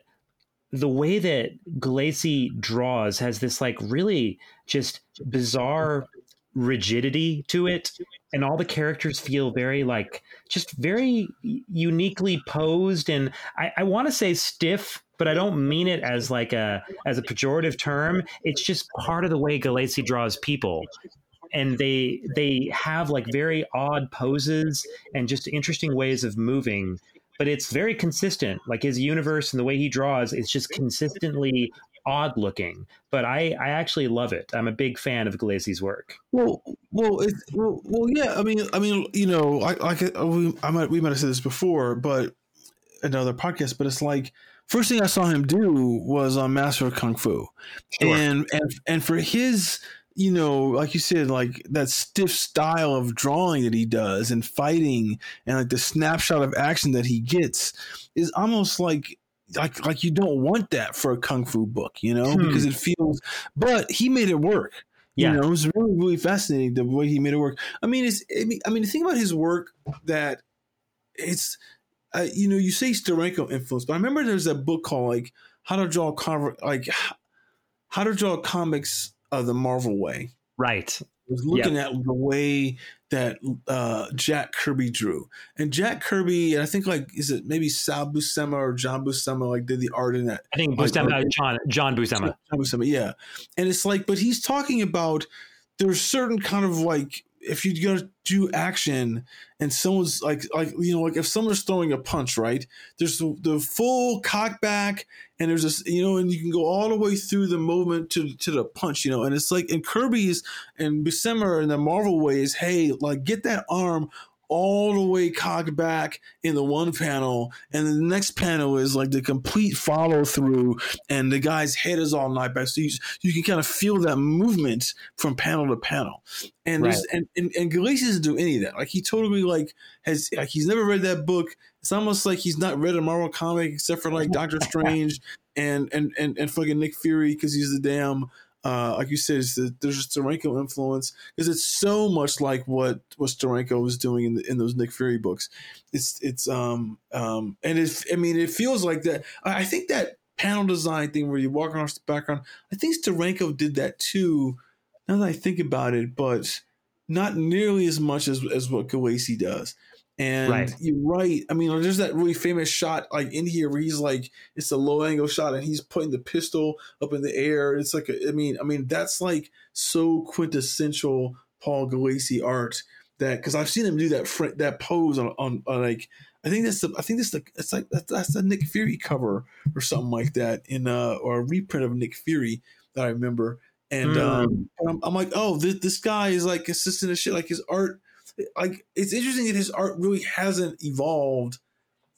Speaker 2: the way that Gulacy draws has this like really just bizarre rigidity to it and all the characters feel very like just very uniquely posed and i, I want to say stiff but i don't mean it as like a as a pejorative term. It's just part of the way gulacy draws people and they they have like very odd poses and just interesting ways of moving but it's very consistent. Like his universe and the way he draws it's just consistently odd looking, but I, I actually love it. I'm a big fan of Gulacy's work.
Speaker 1: Well, well, it, well, well, yeah. I mean, I mean, you know, I, I, uh, we, I might, we might have said this before, but another podcast. But it's like first thing I saw him do was on Master of Kung Fu, sure. and and and for his you know, like you said, like that stiff style of drawing that he does and fighting and like the snapshot of action that he gets is almost like like like you don't want that for a kung fu book, you know, hmm. because it feels. But he made it work. Yeah. You know, it was really really fascinating the way he made it work. I mean, it's I mean, I mean, the thing about his work that it's, uh, you know, you say Steranko influence, but I remember there's a book called like How to Draw Cover, like How to Draw Comics of the Marvel Way.
Speaker 2: Right.
Speaker 1: Was looking yep. at the way that uh, Jack Kirby drew, and Jack Kirby, and I think like is it maybe Sal Buscema or John Buscema like did the art in that?
Speaker 2: I think Buscema, like, John John Buscema.
Speaker 1: John Buscema, yeah. And it's like, but he's talking about there's certain kind of like if you go to do action and someone's like like you know like if someone's throwing a punch right? There's the, the full cock back and there's this you know and you can go all the way through the movement to to the punch you know and it's like in kirby's and Buscema in the marvel ways hey like get that arm all the way cocked back in the one panel, and the next panel is like the complete follow through, and the guy's head is all night back. So you, you can kind of feel that movement from panel to panel. And right. and, and and doesn't do any of that. Like he totally like has like he's never read that book. It's almost like he's not read a Marvel comic except for like Doctor Strange and and and and fucking Nick Fury because he's the damn uh, like you said, the, there's a Steranko influence because it's so much like what what Steranko was doing in the, in those Nick Fury books. It's it's um um and it's I mean it feels like that. I think that panel design thing where you walk across the background. I think Steranko did that too. Now that I think about it, but not nearly as much as as what Gulacy does. And right. you're right. I mean, there's that really famous shot like in here where he's like, it's a low angle shot and he's putting the pistol up in the air. It's like, a, I mean, I mean, that's like so quintessential Paul Gulacy art that because I've seen him do that fr- that pose on, on, on like I think that's the I think that's the it's like that's, that's the Nick Fury cover or something like that in uh or a reprint of Nick Fury that I remember. And mm. um, I'm, I'm, like, oh, this, this guy is like consistent as shit. Like his art like it's interesting that his art really hasn't evolved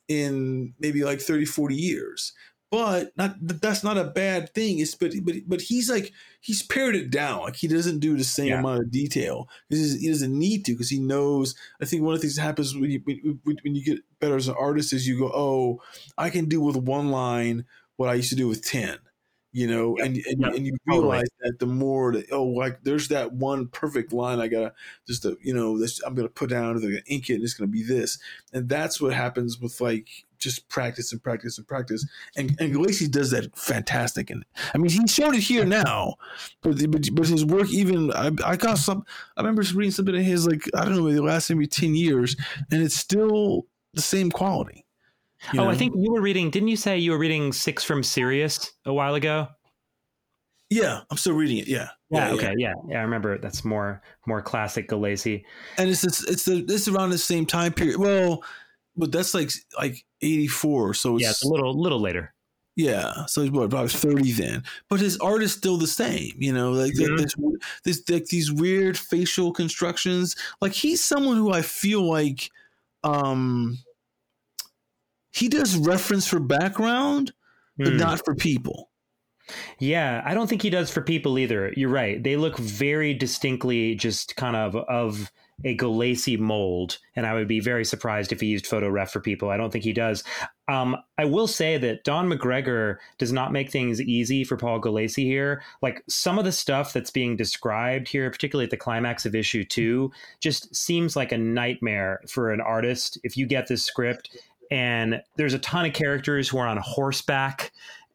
Speaker 1: in maybe like 30 40 years. But not that's not a bad thing. It's but but but he's like he's pared it down. Like he doesn't do the same yeah. amount of detail. Because he doesn't need to because he knows i think one of the things that happens when you when, when you get better as an artist is you go oh i can do with one line what i used to do with 10 you know, yep. and and, yep. and, you oh, realize totally. that the more that oh, like there's that one perfect line I gotta just to, you know this I'm gonna put down, they're gonna ink it, and it's gonna be this, and that's what happens with like just practice and practice and practice, and and Gulacy does that fantastic, and I mean he showed it here now, but but, but his work even I, I got some I remember reading something of his like I don't know the last maybe ten years, and it's still the same quality.
Speaker 2: You oh. I think you were reading. Didn't you say you were reading Six from Sirius a while ago?
Speaker 1: Yeah, I'm still reading it. Yeah.
Speaker 2: Yeah. yeah okay. Yeah. yeah. yeah. I remember that's more more classic Gulacy.
Speaker 1: And it's it's, it's the this around the same time period. Well, but that's like like 84. So it's,
Speaker 2: yeah, it's a little little later.
Speaker 1: Yeah, so he's what about thirty then? But his art is still the same, you know. Like mm-hmm. there's, there's like these weird facial constructions. Like he's someone who I feel like, um, he does reference for background, but mm. not for people.
Speaker 2: Yeah, I don't think he does for people either. You're right. They look very distinctly just kind of of a Gulacy mold, and I would be very surprised if he used photo ref for people. I don't think he does. Um, I will say that Don McGregor does not make things easy for Paul Gulacy here. Like some of the stuff that's being described here, particularly at the climax of issue two, just seems like a nightmare for an artist. If you get this script and there's a ton of characters who are on horseback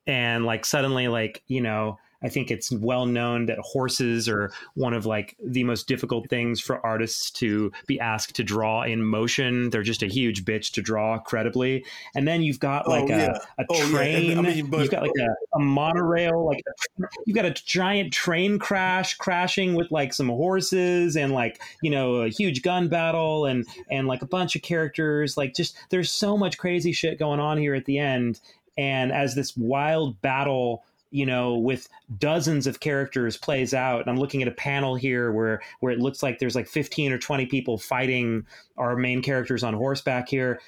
Speaker 2: and like suddenly like you know I think it's well known that horses are one of like the most difficult things for artists to be asked to draw in motion. They're just a huge bitch to draw credibly. And then you've got oh, like oh, a, yeah. a oh, train. Yeah. I mean, but, you've got like a, a monorail. Like a, you've got a giant train crash crashing with like some horses and like you know a huge gun battle and and like a bunch of characters. Like just there's so much crazy shit going on here at the end. And as this wild battle you know, with dozens of characters plays out. And I'm looking at a panel here where where it looks like there's like 15 or 20 people fighting our main characters on horseback here.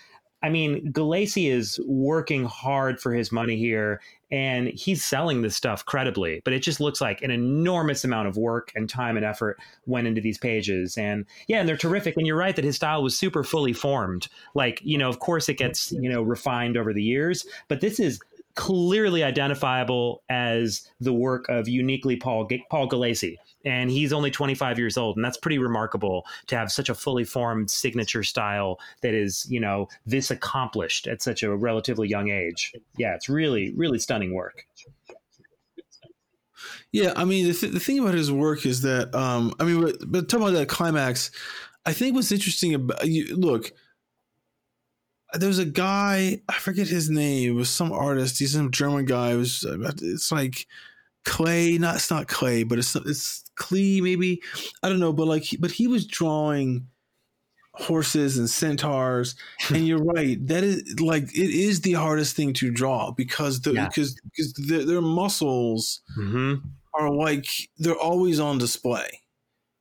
Speaker 2: I mean, Gulacy is working hard for his money here and he's selling this stuff credibly, but it just looks like an enormous amount of work and time and effort went into these pages. And yeah, and they're terrific. And you're right that his style was super fully formed. Like, you know, of course it gets, you know, refined over the years, but this is clearly identifiable as the work of uniquely Paul Paul Gulacy, and he's only 25 years old, and that's pretty remarkable to have such a fully formed signature style that is, you know, this accomplished at such a relatively young age. Yeah, it's really really stunning work.
Speaker 1: Yeah, I mean the, th- the thing about his work is that um, I mean, but, but talking about that climax, I think what's interesting about you look there's a guy I forget his name. It was some artist. He's some German guy. It was it's like Clay. Not it's not Clay, but it's it's Klee maybe. I don't know, but like but he was drawing horses and centaurs and you're right that is like it is the hardest thing to draw because the yeah. because because their, their muscles mm-hmm. are like they're always on display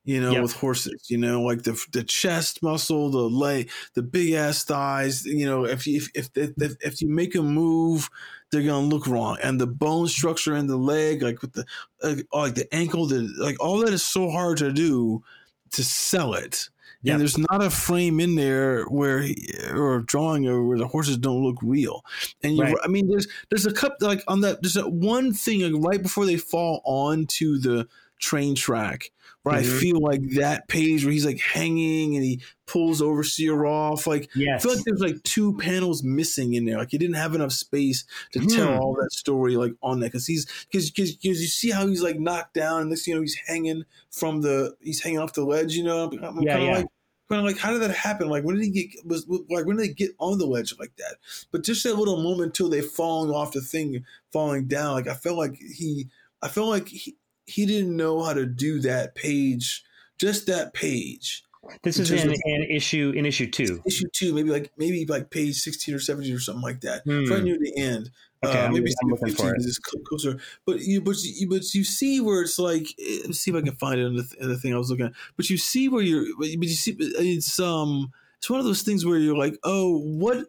Speaker 1: you know,
Speaker 2: Yep.
Speaker 1: with horses, you know, like the the chest muscle, the leg, the big ass thighs. You know, if you if if if, if you make a move, they're gonna look wrong, and the bone structure in the leg, like with the uh, like the ankle, the like all that is so hard to do to sell it.
Speaker 2: Yep.
Speaker 1: And there's not a frame in there where he, or a drawing or where the horses don't look real. And you,
Speaker 2: Right.
Speaker 1: I mean, there's there's a couple like on that. There's that one thing like right before they fall onto the train track where I feel like that page where he's like hanging and he pulls overseer off. Like I feel like there's like two panels missing in there. Like he didn't have enough space to tell
Speaker 2: Hmm.
Speaker 1: all that story like on that because he's because because you see how he's like knocked down and this you know he's hanging from the he's hanging off the ledge. You know, I'm, I'm
Speaker 2: Yeah,
Speaker 1: kind of
Speaker 2: yeah.
Speaker 1: like. Kind of like, how did that happen? Like, when did he get? Was like, when did they get on the ledge like that? But just that little moment till they falling off the thing, falling down. Like, I felt like he, I felt like he, he didn't know how to do that page, just that page.
Speaker 2: this is in, in issue in issue two.
Speaker 1: issue two, maybe like maybe like page sixteen or seventeen or something like that. It's right near the end.
Speaker 2: Okay,
Speaker 1: uh,
Speaker 2: I'm-
Speaker 1: maybe
Speaker 2: I'm looking for
Speaker 1: 15
Speaker 2: it.
Speaker 1: closer. But you but you but you see where it's like eh, let's see if I can find it in the, in the thing I was looking at. But you see where you're but you but you see it's um it's one of those things where you're like oh what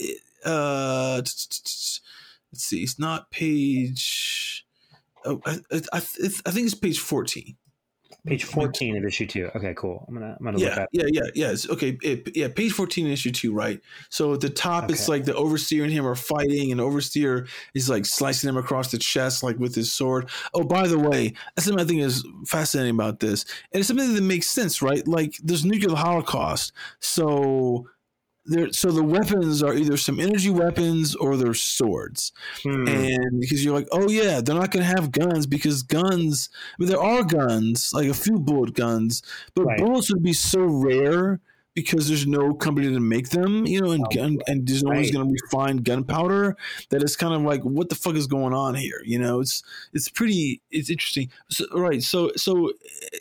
Speaker 1: eh, uh let's see it's not page oh I I, I, think it's page fourteen.
Speaker 2: Page fourteen of issue two. Okay, cool. I'm gonna I'm gonna look
Speaker 1: Yeah,
Speaker 2: at.
Speaker 1: yeah, yeah, yeah. It's, okay, it, yeah. Page fourteen, issue two, right? So at the top, it's like the overseer and him are fighting, and overseer is like slicing him across the chest, like with his sword. Oh, by the way, that's something I think is fascinating about this, and it's something that makes sense, right? Like there's nuclear holocaust, so there, so the weapons are either some energy weapons or they're swords
Speaker 2: Hmm.
Speaker 1: and because you're like, oh yeah, they're not going to have guns because guns. I mean, there are guns, like a few bullet guns, but
Speaker 2: Right.
Speaker 1: bullets would be so rare because there's no company to make them, you know, and
Speaker 2: Oh,
Speaker 1: gun and there's no one's
Speaker 2: right.
Speaker 1: going to refine gunpowder. That it's kind of like, what the fuck is going on here? You know, it's it's pretty, it's interesting. So, right, so so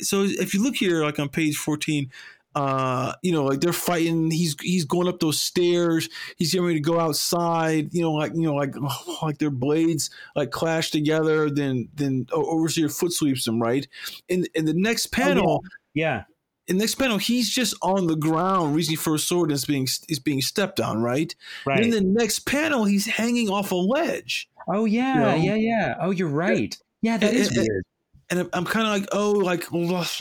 Speaker 1: so if you look here, like on page fourteen. Uh, you know, like they're fighting. He's he's going up those stairs. He's getting ready to go outside. You know, like you know, like like their blades like clash together. Then then overseer foot sweeps him right. In in the next panel,
Speaker 2: yeah.
Speaker 1: in the next panel, he's just on the ground reaching for a sword and it's being is being stepped on. Right.
Speaker 2: Right.
Speaker 1: Then the next panel, he's hanging off a ledge.
Speaker 2: oh yeah.
Speaker 1: you know?
Speaker 2: yeah. Yeah. Oh, you're right. Yeah, that
Speaker 1: And-
Speaker 2: is
Speaker 1: and-
Speaker 2: weird.
Speaker 1: And I'm- I'm kind of like, oh, like,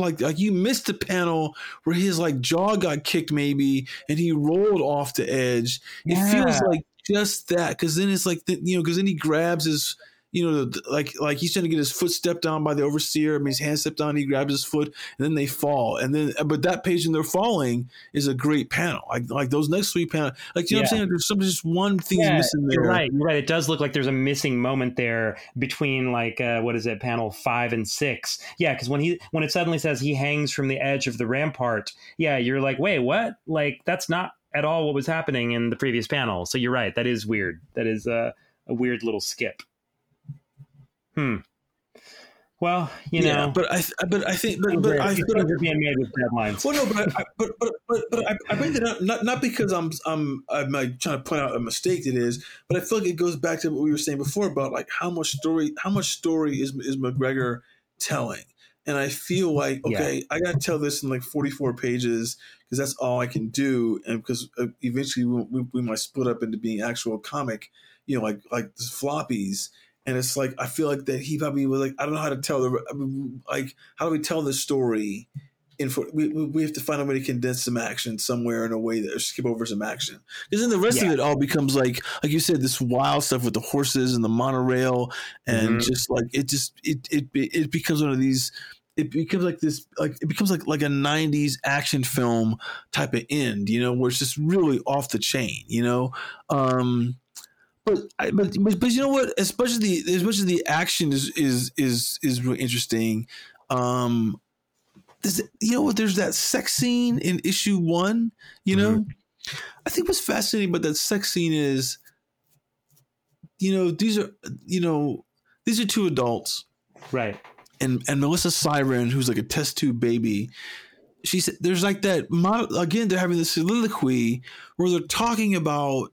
Speaker 1: like, like you missed the panel where his like jaw got kicked, maybe, and he rolled off the edge. It feels like just that, because then it's like, the, you know, because then he grabs his, you know, like, like he's trying to get his foot stepped on by the overseer. I mean, his hand stepped on. He grabs his foot, and then they fall. And then, but that page when they're falling is a great panel. Like, like those next three panels, like you know, what I'm saying there's some just one thing
Speaker 2: Yeah,
Speaker 1: missing there.
Speaker 2: You're right. You're right. It does look like there's a missing moment there between like uh, what is it, panel five and six? Yeah, because when he when it suddenly says he hangs from the edge of the rampart, yeah, you're like, wait, what? Like that's not at all what was happening in the previous panel. So you're right. That is weird. That is uh, a weird little skip. Hmm. Well, you
Speaker 1: yeah,
Speaker 2: know,
Speaker 1: but I, but I think, but, but I, but
Speaker 2: are being made with deadlines.
Speaker 1: Well, no, but I, but but but, but I, I bring that up not not because I'm I'm I'm like trying to point out a mistake it is, but I feel like it goes back to what we were saying before about like how much story how much story is is McGregor telling, and I feel like
Speaker 2: Yeah.
Speaker 1: okay, I got to tell this in like 44 pages because that's all I can do, and because uh, eventually we, we, we might split up into being actual comic, you know, like like floppies. And it's like I feel like that he probably was like I don't know how to tell the I mean, like how do we tell the story in for we, we have to find a way to condense some action somewhere in a way that or skip over some action because then the rest
Speaker 2: Yeah.
Speaker 1: of it all becomes like like you said this wild stuff with the horses and the monorail and
Speaker 2: Mhm.
Speaker 1: just like it just it it it becomes one of these it becomes like this like it becomes like like a 90s action film type of end you know where it's just really off the chain you know um but, I, but but but you know what? As much as the as much as the action is is is is really interesting, um, you know what? There's that sex scene in issue one. You know, I think what's fascinating about that sex scene is, you know, these are you know these are two adults,
Speaker 2: right.
Speaker 1: and and Melissa Siren, who's like a test tube baby. She said, "There's like that again. They're having this soliloquy where they're talking about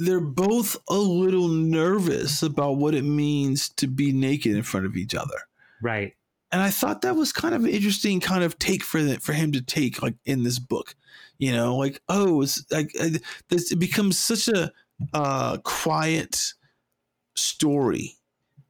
Speaker 1: they're both a little nervous about what it means to be naked in front of each other.
Speaker 2: Right.
Speaker 1: and I thought that was kind of an interesting kind of take for for him to take like in this book, you know, like oh, it's like uh, this it becomes such a uh, quiet story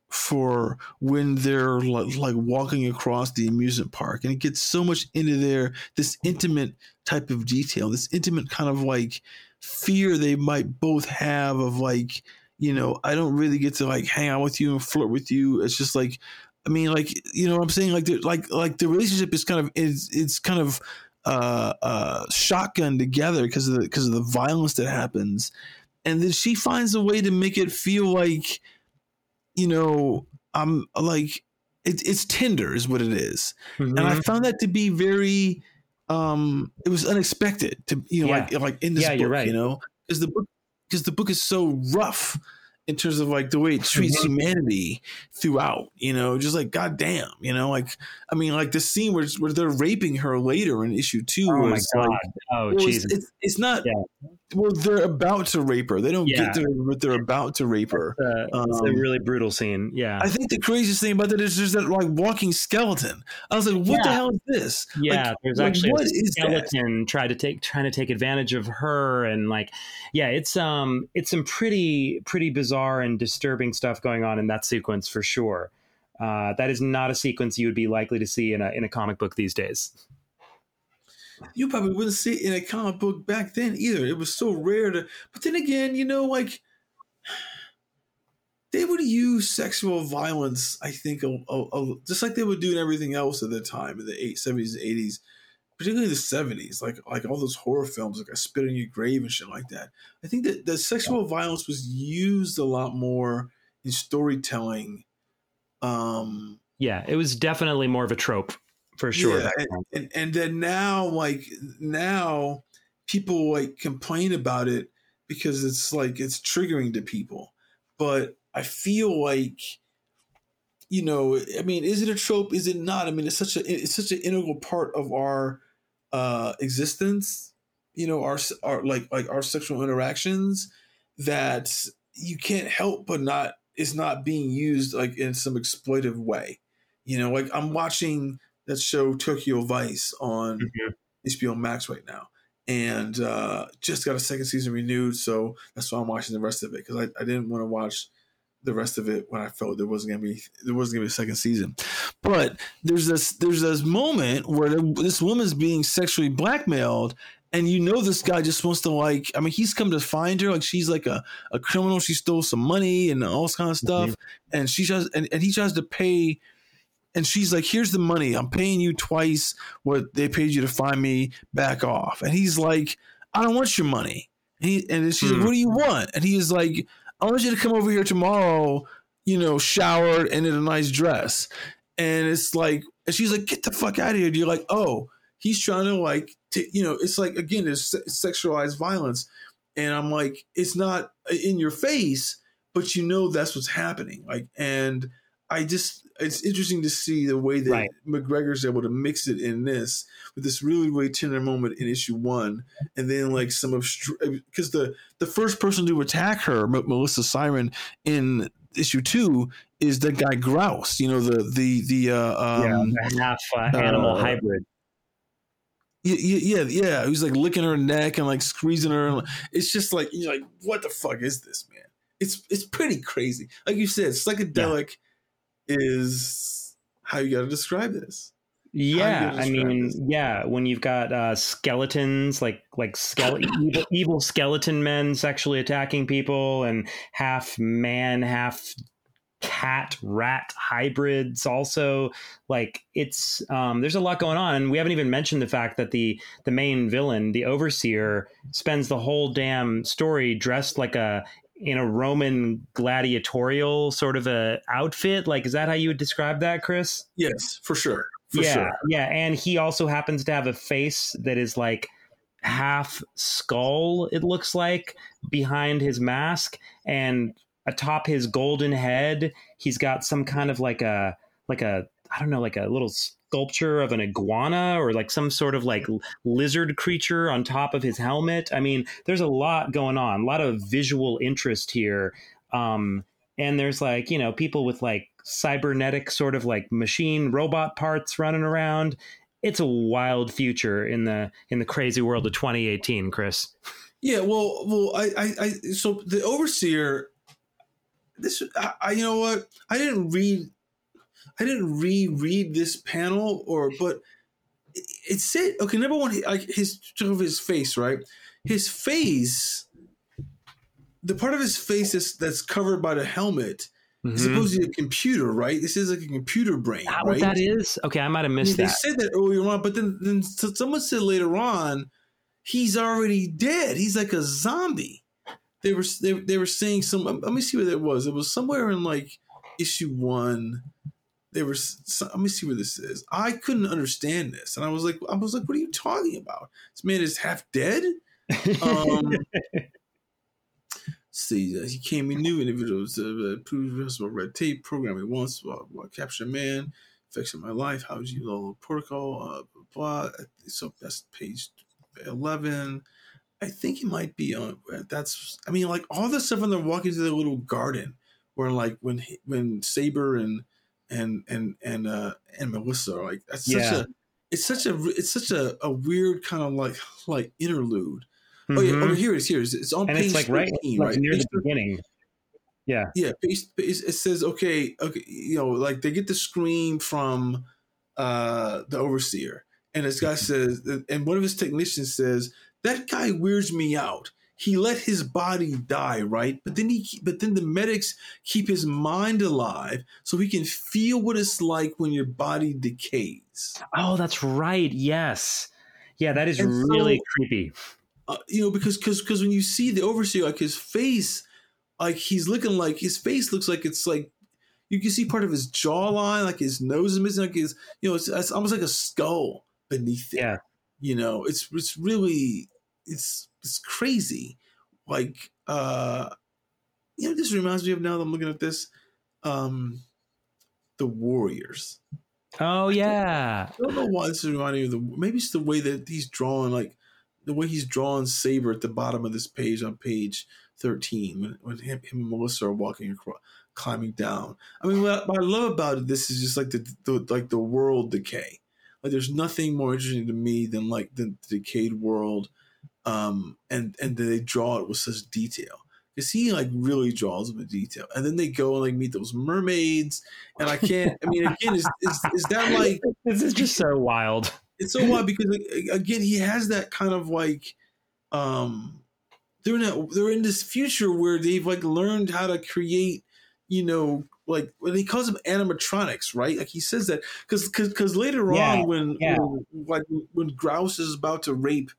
Speaker 1: for when they're like, like walking across the amusement park and it gets so much into their this intimate type of detail this intimate kind of like fear they might both have of like you know i don't really get to like hang out with you and flirt with you it's just like i mean like you know what i'm saying like like like the relationship is kind of is it's kind of uh uh shotgun together because of the because of the violence that happens and then she finds a way to make it feel like you know, I'm like it, it's Tinder is what it is. Mm-hmm. and I found that to be very. Um, it was unexpected to you know yeah. like like in this yeah, book, right. you know, because the book because the book is so rough in terms of like the way it treats mm-hmm. humanity throughout, you know, just like goddamn, you know, like I mean, like the scene where where they're raping her later in issue two.
Speaker 2: Oh my god! Like, oh Jesus!
Speaker 1: It's, it's, not. Yeah. Well, they're about to rape her. They don't yeah. get to, but they're about to rape her.
Speaker 2: It's, a, um, it's a really brutal scene. Yeah.
Speaker 1: I think the craziest thing about that is there's that like walking skeleton. I was like, what yeah. the hell is this?
Speaker 2: Yeah,
Speaker 1: like,
Speaker 2: there's like, actually a skeleton trying to take trying to take advantage of her, and like, yeah, it's um, it's some pretty pretty bizarre and disturbing stuff going on in that sequence for sure. Uh, that is not a sequence you would be likely to see in a in a comic book these days.
Speaker 1: You probably wouldn't see it in a comic book back then either. It was so rare to. But then again, you know, like they would use sexual violence. I think a, a, a, just like they would do in everything else at the time in the eight, 70s and 80s particularly the 70s like like all those horror films like i spit on your grave and shit like that i think that the sexual violence was used a lot more in storytelling um
Speaker 2: yeah it was definitely more of a trope for sure
Speaker 1: yeah, and, and, then now like now people like complain about it because it's like it's triggering to people. But i feel like you know i mean is it a trope? Is it not? I mean it's such a it's such an integral part of our uh, existence, you know, our our like like our sexual interactions that you can't help but not is not being used like in some exploitive way. You know, like I'm watching that show Tokyo Vice on mm-hmm. HBO Max right now, and uh, just got a second season renewed. So that's why I'm watching the rest of it because I, I didn't want to watch the rest of it when I felt there wasn't gonna be there wasn't gonna be a second season. But there's this there's this moment where this woman's being sexually blackmailed, and you know this guy just wants to like I mean he's come to find her like she's like a, a criminal she stole some money and all this kind of stuff mm-hmm. and she tries and, and he tries to pay and she's like here's the money I'm paying you twice what they paid you to find me back off and he's like I don't want your money and, he, and she's mm. like what do you want and he is like I want you to come over here tomorrow, you know, showered and in a nice dress. And it's like, and she's like, get the fuck out of here. And you're like, oh, he's trying to like, t- you know, it's like, again, it's sexualized violence. And I'm like, it's not in your face, but you know that's what's happening. Like, and I just, it's interesting to see the way that right. McGregor's able to mix it in this with this really really tender moment in issue one, and then like some of because the the first person to attack her, M- Melissa Siren, in issue two is the guy Grouse. You know the the the uh,
Speaker 2: um, yeah, half uh, animal uh, hybrid.
Speaker 1: Yeah, yeah, yeah. He's like licking her neck and like squeezing her. And it's just like you're like, what the fuck is this, man? It's it's pretty crazy. Like you said, psychedelic yeah. Is how you got to describe this.
Speaker 2: Yeah, I mean, this? yeah, when you've got uh, skeletons, like like skele- evil, evil skeleton men sexually attacking people, and half man, half cat rat hybrids also like it's um, there's a lot going on and we haven't even mentioned the fact that the the main villain the overseer spends the whole damn story dressed like a in a roman gladiatorial sort of a outfit like is that how you would describe that chris
Speaker 1: yes for sure for
Speaker 2: yeah,
Speaker 1: sure.
Speaker 2: yeah, and he also happens to have a face that is like half skull. It looks like behind his mask, and atop his golden head, he's got some kind of like a like a I don't know, like a little sculpture of an iguana or like some sort of like lizard creature on top of his helmet. I mean, there's a lot going on, a lot of visual interest here. Um, and there's like you know people with like cybernetic sort of like machine robot parts running around. It's a wild future in the in the crazy world of 2018, Chris.
Speaker 1: Yeah, well, well, I, I, I so the overseer. This, I, I, you know what? I didn't read, I didn't reread this panel, or but it, it said okay. Number one, like his of his face, right? His face, the part of his face that's, that's covered by the helmet mm-hmm. is be a computer, right? This is like a computer brain.
Speaker 2: How
Speaker 1: right?
Speaker 2: that is? Okay, I might have missed
Speaker 1: I mean,
Speaker 2: that.
Speaker 1: They said that earlier on, but then then someone said later on he's already dead. He's like a zombie. They were they, they were saying some. Let me see what it was. It was somewhere in like issue one. They were. Let me see where this is. I couldn't understand this, and I was like, I was like, what are you talking about? This man is half dead. Um, see, uh, he came in new individuals, uh, prove red tape, programming once, uh, capture man, affection my life, how would you know protocol, uh, blah, blah. So that's page 11. I think it might be on. That's. I mean, like all the stuff when they're walking through the little garden, where like when when Sabre and and and and uh and Melissa are like that's such a. It's such a. It's such a, a weird kind of like like interlude. Mm-hmm. Oh yeah. Oh, mm-hmm. here it is. Here it is. It's on
Speaker 2: and
Speaker 1: page
Speaker 2: it's like 13, right, right? near page the beginning. Yeah.
Speaker 1: Yeah. Page, it says okay. Okay. You know, like they get the scream from uh the overseer and this guy says, and one of his technicians says, that guy weirds me out. He let his body die, right? But then he, but then the medics keep his mind alive so he can feel what it's like when your body decays.
Speaker 2: Oh, that's right. Yes, yeah, that is and really so, creepy.
Speaker 1: Uh, you know, because because because when you see the overseer, like his face, like he's looking like his face looks like it's like you can see part of his jawline, like his nose is missing, like his you know, it's, it's almost like a skull beneath it.
Speaker 2: Yeah.
Speaker 1: You know, it's it's really it's it's crazy. Like uh you know, this reminds me of now that I'm looking at this. Um the Warriors.
Speaker 2: Oh yeah.
Speaker 1: I don't know why this is reminding me of the maybe it's the way that he's drawn like the way he's drawn Sabre at the bottom of this page on page 13 when, when him, him and Melissa are walking across climbing down. I mean, what, what I love about it, this is just like the, the like the world decay like there's nothing more interesting to me than like the, the decayed world um and and they draw it with such detail because he like really draws them in detail and then they go and like meet those mermaids and i can't i mean again is, is, is that like
Speaker 2: this is just so wild
Speaker 1: it's so wild because again he has that kind of like um they're in a, they're in this future where they've like learned how to create you know like when he calls them animatronics, right? Like he says that because because later yeah, on when, yeah. when like when Grouse is about to rape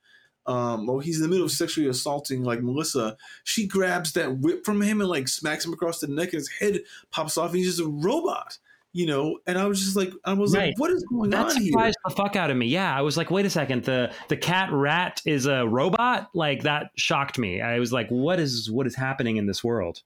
Speaker 1: um or he's in the middle of sexually assaulting like Melissa, she grabs that whip from him and like smacks him across the neck and his head pops off and he's just a robot. You know, and I was just like, I was right. like, "What is going
Speaker 2: that
Speaker 1: on here?"
Speaker 2: That surprised the fuck out of me. Yeah, I was like, "Wait a second the the cat rat is a robot?" Like that shocked me. I was like, "What is what is happening in this world?"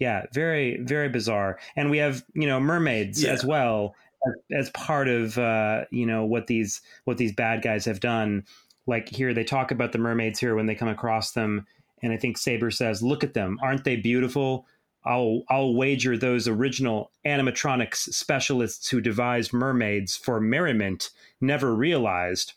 Speaker 2: yeah very very bizarre and we have you know mermaids yeah. as well as, as, part of uh, you know what these what these bad guys have done like here they talk about the mermaids here when they come across them and i think sabre says look at them aren't they beautiful I'll I'll wager those original animatronics specialists who devised mermaids for merriment never realized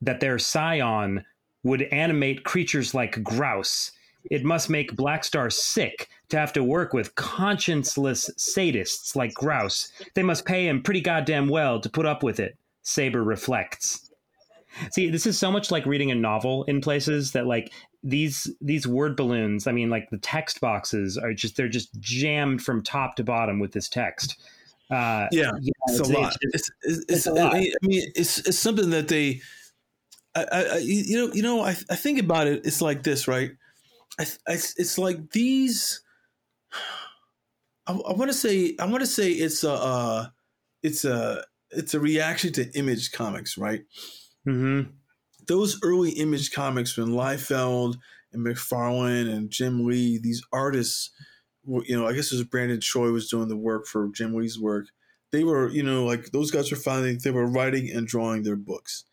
Speaker 2: that their scion would animate creatures like grouse it must make Blackstar sick to have to work with conscienceless sadists like Grouse. They must pay him pretty goddamn well to put up with it, Sabre reflects. See, this is so much like reading a novel in places that like these these word balloons, I mean like the text boxes are just they're just jammed from top to bottom with this text.
Speaker 1: Uh, yeah, yeah, it's, it's a lot. It's, it's, it's, a lot. I mean, it's it's something that they, I, I, you know, you know, I, I think about it. It's like this, right? I, I, it's like these. I, I want to say I want to say it's a uh, it's a it's a reaction to Image Comics, right?
Speaker 2: Mm-hmm.
Speaker 1: Those early Image Comics when Liefeld and McFarlane and Jim Lee, these artists, you know, I guess it was Brandon Choi was doing the work for Jim Lee's work. They were, you know, like those guys were finding they were writing and drawing their books,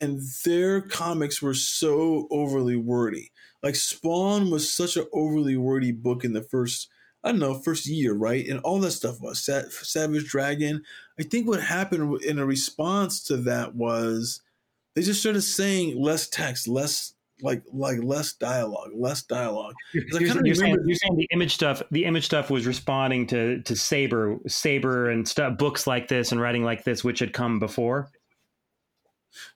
Speaker 1: and their comics were so overly wordy like Spawn was such an overly wordy book in the first I don't know, first year, right? And all that stuff was Savage Dragon. I think what happened in a response to that was they just started saying less text, less like like less dialogue, less dialogue.
Speaker 2: You're, you're, saying, you're, saying, the image stuff. The image stuff was responding to to Sabre, Sabre, and stuff, books like this and writing like this, which had come before.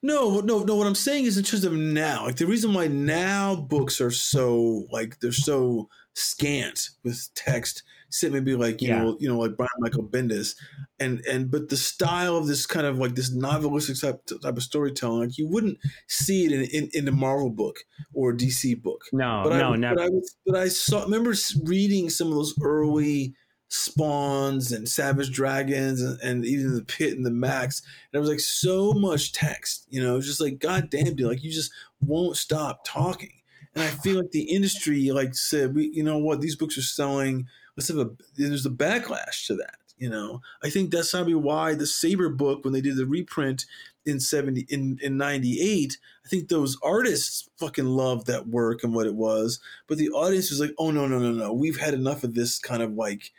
Speaker 1: No, no, no. What I'm saying is in terms of now, like the reason why now books are so like they're so scant with text sit maybe like you yeah. know you know like Brian Michael Bendis and and but the style of this kind of like this novelistic type, type of storytelling like you wouldn't see it in in, in the Marvel book or DC book
Speaker 2: no but no
Speaker 1: I,
Speaker 2: never
Speaker 1: but I, but I saw remember reading some of those early spawns and savage dragons and, and, even the Pitt and the Maxx. And it was like so much text you know? It was just like god damn dude like you just won't stop talking. And i feel like the industry like said we you know what? These books are selling let's have a there's a backlash to that you know? I think that's probably why the sabre book when they did the reprint in 70 in in 98 i think those artists fucking loved that work and what it was. But the audience was like oh no no no no. We've had enough of this kind of like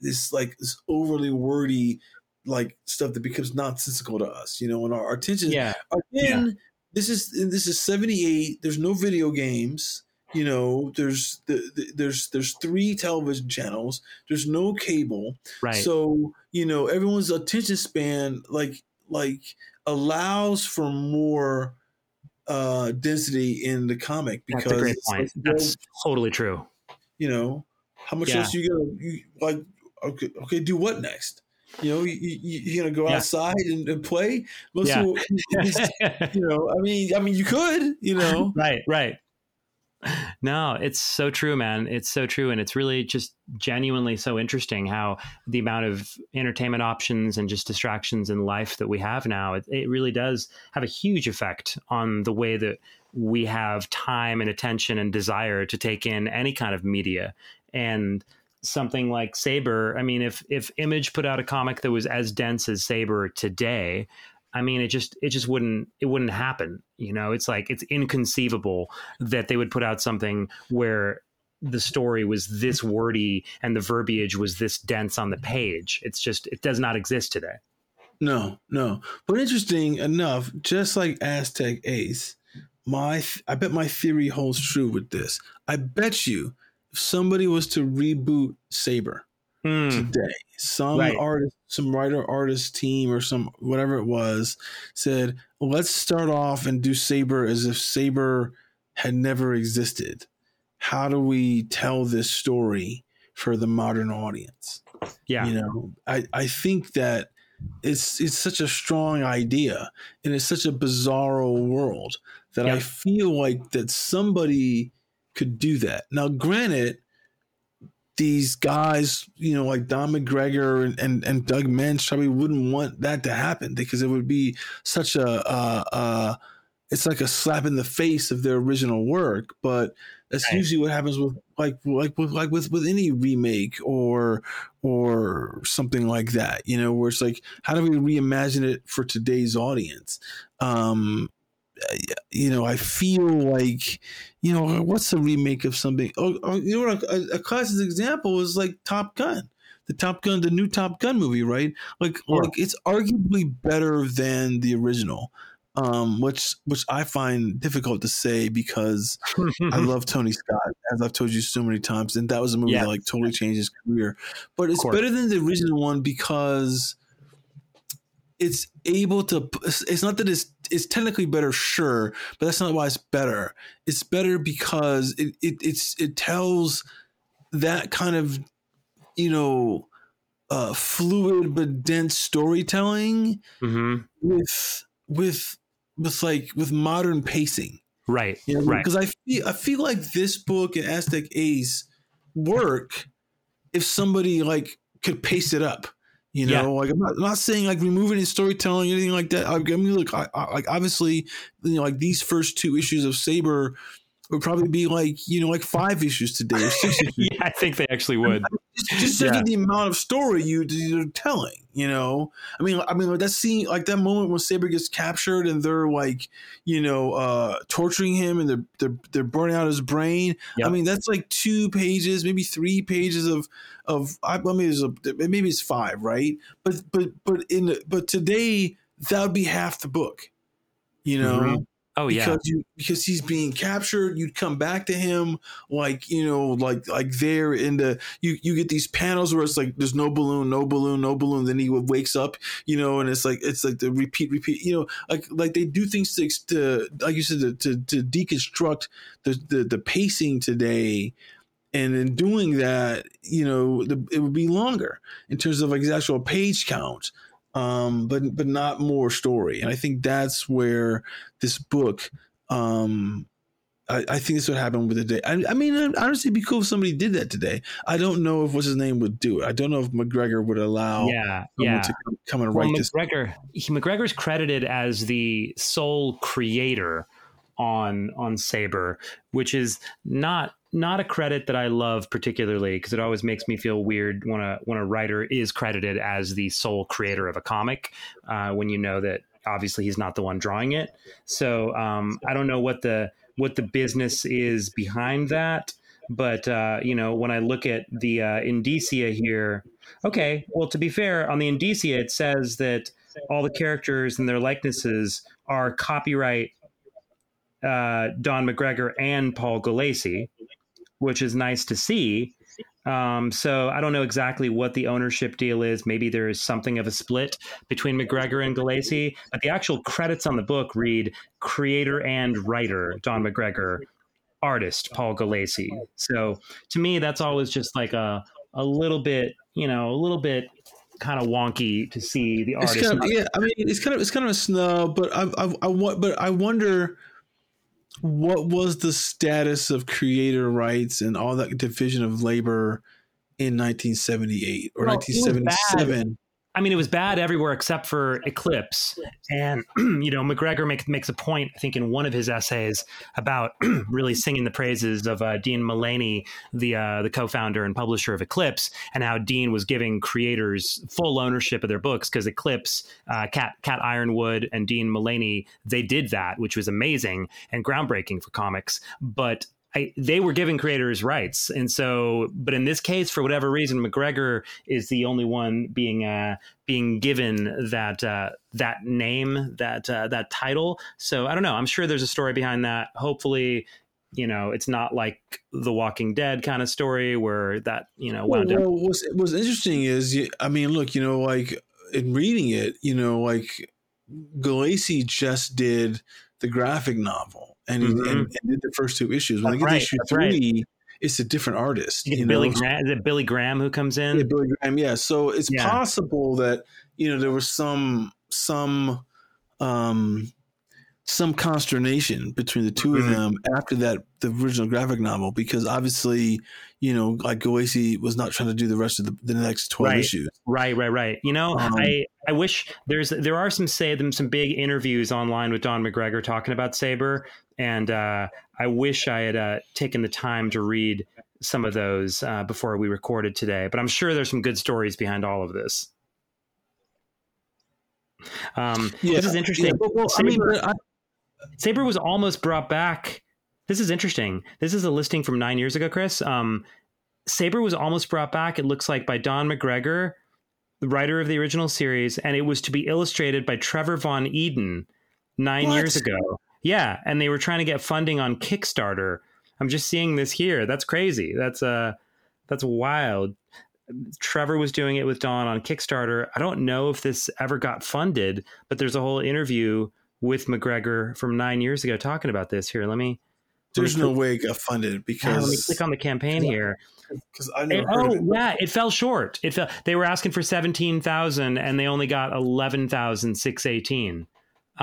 Speaker 1: this like this overly wordy like stuff that becomes nonsensical to us, you know, and our, our attention.
Speaker 2: Yeah.
Speaker 1: Again, yeah. this is this is seventy eight. There's no video games. You know, there's the, the, there's there's three television channels. There's no cable.
Speaker 2: Right.
Speaker 1: So you know, everyone's attention span like like allows for more uh density in the comic because
Speaker 2: that's a great point. That's totally true.
Speaker 1: You know, how much yeah. else you gonna you, like? Okay, okay, do what next? You know, you, you, are gonna go yeah. outside and, and, play. Most yeah. People, you know, I mean, I mean, you could, you know,
Speaker 2: right, right. No, it's so true, man. It's so true, and it's really just genuinely so interesting how the amount of entertainment options and just distractions in life that we have now. It, it really does have a huge effect on the way that we have time and attention and desire to take in any kind of media and something like Sabre, I mean, if if Image put out a comic that was as dense as Sabre today, I mean, it just it just wouldn't it wouldn't happen. You know, it's like it's inconceivable that they would put out something where the story was this wordy and the verbiage was this dense on the page. It's just it does not exist today.
Speaker 1: No, no. But interesting enough, just like Aztec Ace, my I bet my theory holds true with this. I bet you if somebody was to reboot Sabre hmm. today, some right. artist, some writer artist team or some whatever it was said, let's start off and do Sabre as if Sabre had never existed. How do we tell this story for the modern audience?
Speaker 2: Yeah.
Speaker 1: You know, I, I think that it's it's such a strong idea and it's such a bizarro world that I feel like that somebody could do that. Now, granted, these guys, you know, like Don McGregor and, and, and Doug Moench probably wouldn't want that to happen because it would be such a, uh, uh, it's like a slap in the face of their original work. But that's right. usually what happens with like like with like with with any remake or or something like that. You know, where it's like, how do we reimagine it for today's audience? Um, you know, I feel like, you know, what's the remake of something? Oh, oh you know, what? A, a, classic example is like Top Gun, the Top Gun, the new Top Gun movie, right? Like, like it's arguably better than the original, um, which which I find difficult to say because I love Tony Scott, as I've told you so many times, and that was a movie that like totally changed his career. But it's better than the original one because it's able to it's not that it's it's technically better sure but that's not why it's better it's better because it, it it's it tells that kind of you know uh fluid but dense storytelling
Speaker 2: mm-hmm.
Speaker 1: with with with like with modern pacing
Speaker 2: right
Speaker 1: you know?
Speaker 2: right
Speaker 1: because i feel i feel like this book and aztec ace work if somebody like could pace it up you know, yeah. like I'm not, I'm not, saying like removing any storytelling or anything like that. I, I mean, look, I, I, like obviously, you know, like these first two issues of Sabre would probably be like you know like five issues today or six issues.
Speaker 2: yeah, I think they actually would.
Speaker 1: just, just yeah. the amount of story you, you're telling. You know, I mean, I mean, like that scene, like that moment when Sabre gets captured and they're like, you know, uh, torturing him and they're they're they're burning out his brain. Yep. I mean, that's like two pages, maybe three pages of of. I, I mean, it's a, maybe it's five, right? But but but in but today that would be half the book. You know. Mm-hmm
Speaker 2: Oh
Speaker 1: because
Speaker 2: yeah,
Speaker 1: you, because he's being captured. You'd come back to him like you know, like like there in the you you get these panels where it's like there's no balloon, no balloon, no balloon. Then he wakes up, you know, and it's like it's like the repeat, repeat. You know, like like they do things to, to like you said to, to, to deconstruct the, the the pacing today and in doing that, you know, the, it would be longer in terms of like the actual page count um, but but not more story. And I think that's where this book. Um, I, I think that's what happened with the day. I, I mean, honestly, it'd be cool if somebody did that today. I don't know if what's his name would do it. I don't know if McGregor would allow.
Speaker 2: Yeah, yeah.
Speaker 1: To come, come and well,
Speaker 2: write McGregor, this. He, McGregor's credited as the sole creator on on Sabre, which is not not a credit that I love particularly because it always makes me feel weird when a when a writer is credited as the sole creator of a comic uh, when you know that obviously he's not the one drawing it. So um, I don't know what the what the business is behind that, but uh, you know when I look at the uh, Indicia here, okay, well to be fair, on the Indicia it says that all the characters and their likenesses are copyright uh, Don McGregor and Paul Gulacy which is nice to see. Um, so I don't know exactly what the ownership deal is. Maybe there is something of a split between McGregor and Gulacy, but the actual credits on the book read creator and writer Don McGregor, artist Paul Gulacy. So to me, that's always just like a a little bit, you know, a little bit kind of wonky to see the artist.
Speaker 1: Kind of, yeah, I mean, it's kind of it's kind of a snub, but I I, I but I wonder what was the status of creator rights and all that division of labor in 1978 or well, 1977?
Speaker 2: I mean, it was bad everywhere except for Eclipse. And, you know, McGregor make, makes a point, I think, in one of his essays about really singing the praises of uh, Dean Mullaney, the, uh, the co founder and publisher of Eclipse, and how Dean was giving creators full ownership of their books because Eclipse, uh, Cat, Cat Yronwode, and Dean Mullaney, they did that, which was amazing and groundbreaking for comics. But I, they were giving creators rights, and so, but in this case, for whatever reason, McGregor is the only one being uh, being given that uh, that name, that uh, that title. So I don't know. I'm sure there's a story behind that. Hopefully, you know, it's not like the Walking Dead kind of story where that you know wound
Speaker 1: well, well, what's, what's interesting is, I mean, look, you know, like in reading it, you know, like Gulacy just did the graphic novel and, mm-hmm. and, and, did the first two issues. When
Speaker 2: That's
Speaker 1: they
Speaker 2: get
Speaker 1: right. issue three, right. it's a different artist. You
Speaker 2: Billy know? Graham, is it Billy Graham who comes in?
Speaker 1: Yeah, Billy Graham. Yeah. So it's yeah. possible that you know there was some some um some consternation between the 2 mm-hmm. of them after that the original graphic novel because obviously you know like Gulacy was not trying to do the rest of the, the next 12
Speaker 2: right.
Speaker 1: issues
Speaker 2: right right right you know um, I I wish there's there are some say them some big interviews online with Don McGregor talking about Sabre and uh, I wish I had uh, taken the time to read some of those uh, before we recorded today but I'm sure there's some good stories behind all of this um, yeah, this is interesting. Yeah,
Speaker 1: well, Sabre, I mean, I,
Speaker 2: Sabre was almost brought back. This is interesting. This is a listing from nine years ago, Chris. Um, Sabre was almost brought back. It looks like by Don McGregor, the writer of the original series, and it was to be illustrated by Trevor Von Eeden nine what? years ago. Yeah, and they were trying to get funding on Kickstarter. I'm just seeing this here. That's crazy. That's uh that's wild. Trevor was doing it with Don on Kickstarter. I don't know if this ever got funded, but there's a whole interview with McGregor from nine years ago talking about this. Here, let me.
Speaker 1: There's let me no way it got funded because. Yeah,
Speaker 2: let me click on the campaign here.
Speaker 1: Because I never
Speaker 2: it, oh it. yeah, it fell short. It fell. They were asking for seventeen thousand, and they only got eleven thousand six eighteen.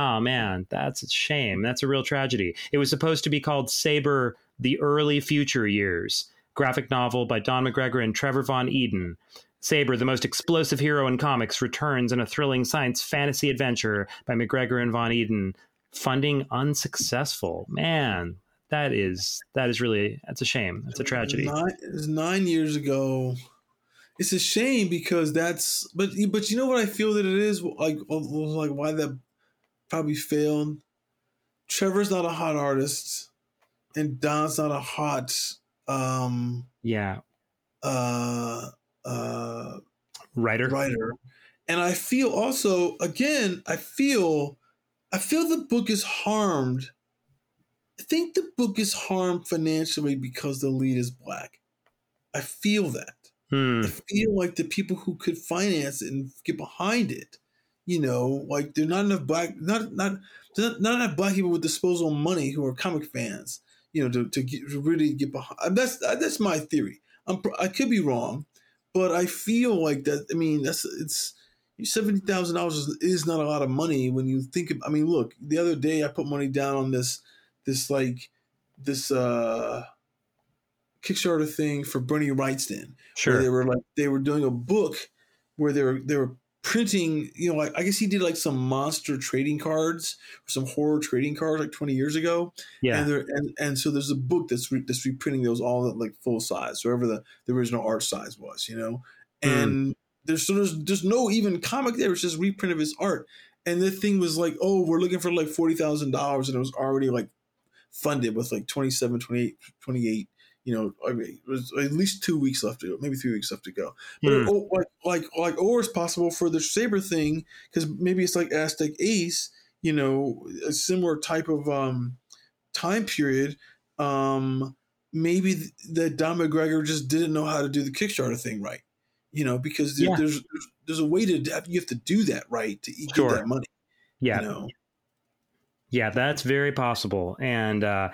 Speaker 2: Oh man, that's a shame. That's a real tragedy. It was supposed to be called Sabre: The Early Future Years, graphic novel by Don McGregor and Trevor Von Eeden. Sabre, the most explosive hero in comics, returns in a thrilling science fantasy adventure by McGregor and Von Eeden. Funding unsuccessful. Man, that is that is really that's a shame. That's a tragedy.
Speaker 1: Nine, nine years ago. It's a shame because that's but but you know what I feel that it is like like why that probably failed. Trevor's not a hot artist, and Don's not a hot um
Speaker 2: yeah.
Speaker 1: uh uh
Speaker 2: writer.
Speaker 1: writer. And i feel also again i feel i feel the book is harmed. I think the book is harmed financially because the lead is black. I feel that.
Speaker 2: Hmm.
Speaker 1: i feel like the people who could finance it and get behind it you know like there's not enough black not not not, not enough black people with disposable money who are comic fans you know to, to, get, to really get behind that's that's my theory I'm, I could be wrong, but I feel like that. I mean, that's it's seventy thousand dollars is not a lot of money when you think. Of, I mean, look, the other day I put money down on this this like this uh Kickstarter thing for Bernie Wrightson.
Speaker 2: Sure,
Speaker 1: they were like they were doing a book where they were they were printing, you know, like I guess he did like some monster trading cards, or some horror trading cards like 20 years ago.
Speaker 2: Yeah.
Speaker 1: And there and, and so there's a book that's re, that's reprinting those all like full size, wherever the, the original art size was, you know. Mm. And there's so there's there's no even comic there, it's just reprint of his art. And the thing was like, oh, we're looking for like forty thousand dollars, and it was already like funded with like 27, 28, 28 you know, I mean, it was at least two weeks left to go, maybe three weeks left to go. But mm. it, like, like, like, or it's possible for the Sabre thing because maybe it's like Aztec Ace, you know, a similar type of um, time period. Um, maybe that Don McGregor just didn't know how to do the Kickstarter thing right, you know, because yeah. there's, there's, there's a way to you have to do that right to get sure. that money.
Speaker 2: Yeah.
Speaker 1: You know?
Speaker 2: Yeah, that's very possible. And uh,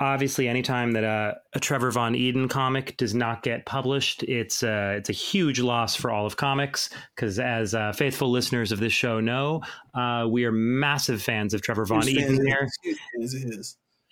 Speaker 2: obviously anytime that a, a, Trevor Von Eeden comic does not get published, it's uh, it's a huge loss for all of comics because as uh, faithful listeners of this show know, uh, we are massive fans of Trevor Von Eeden here.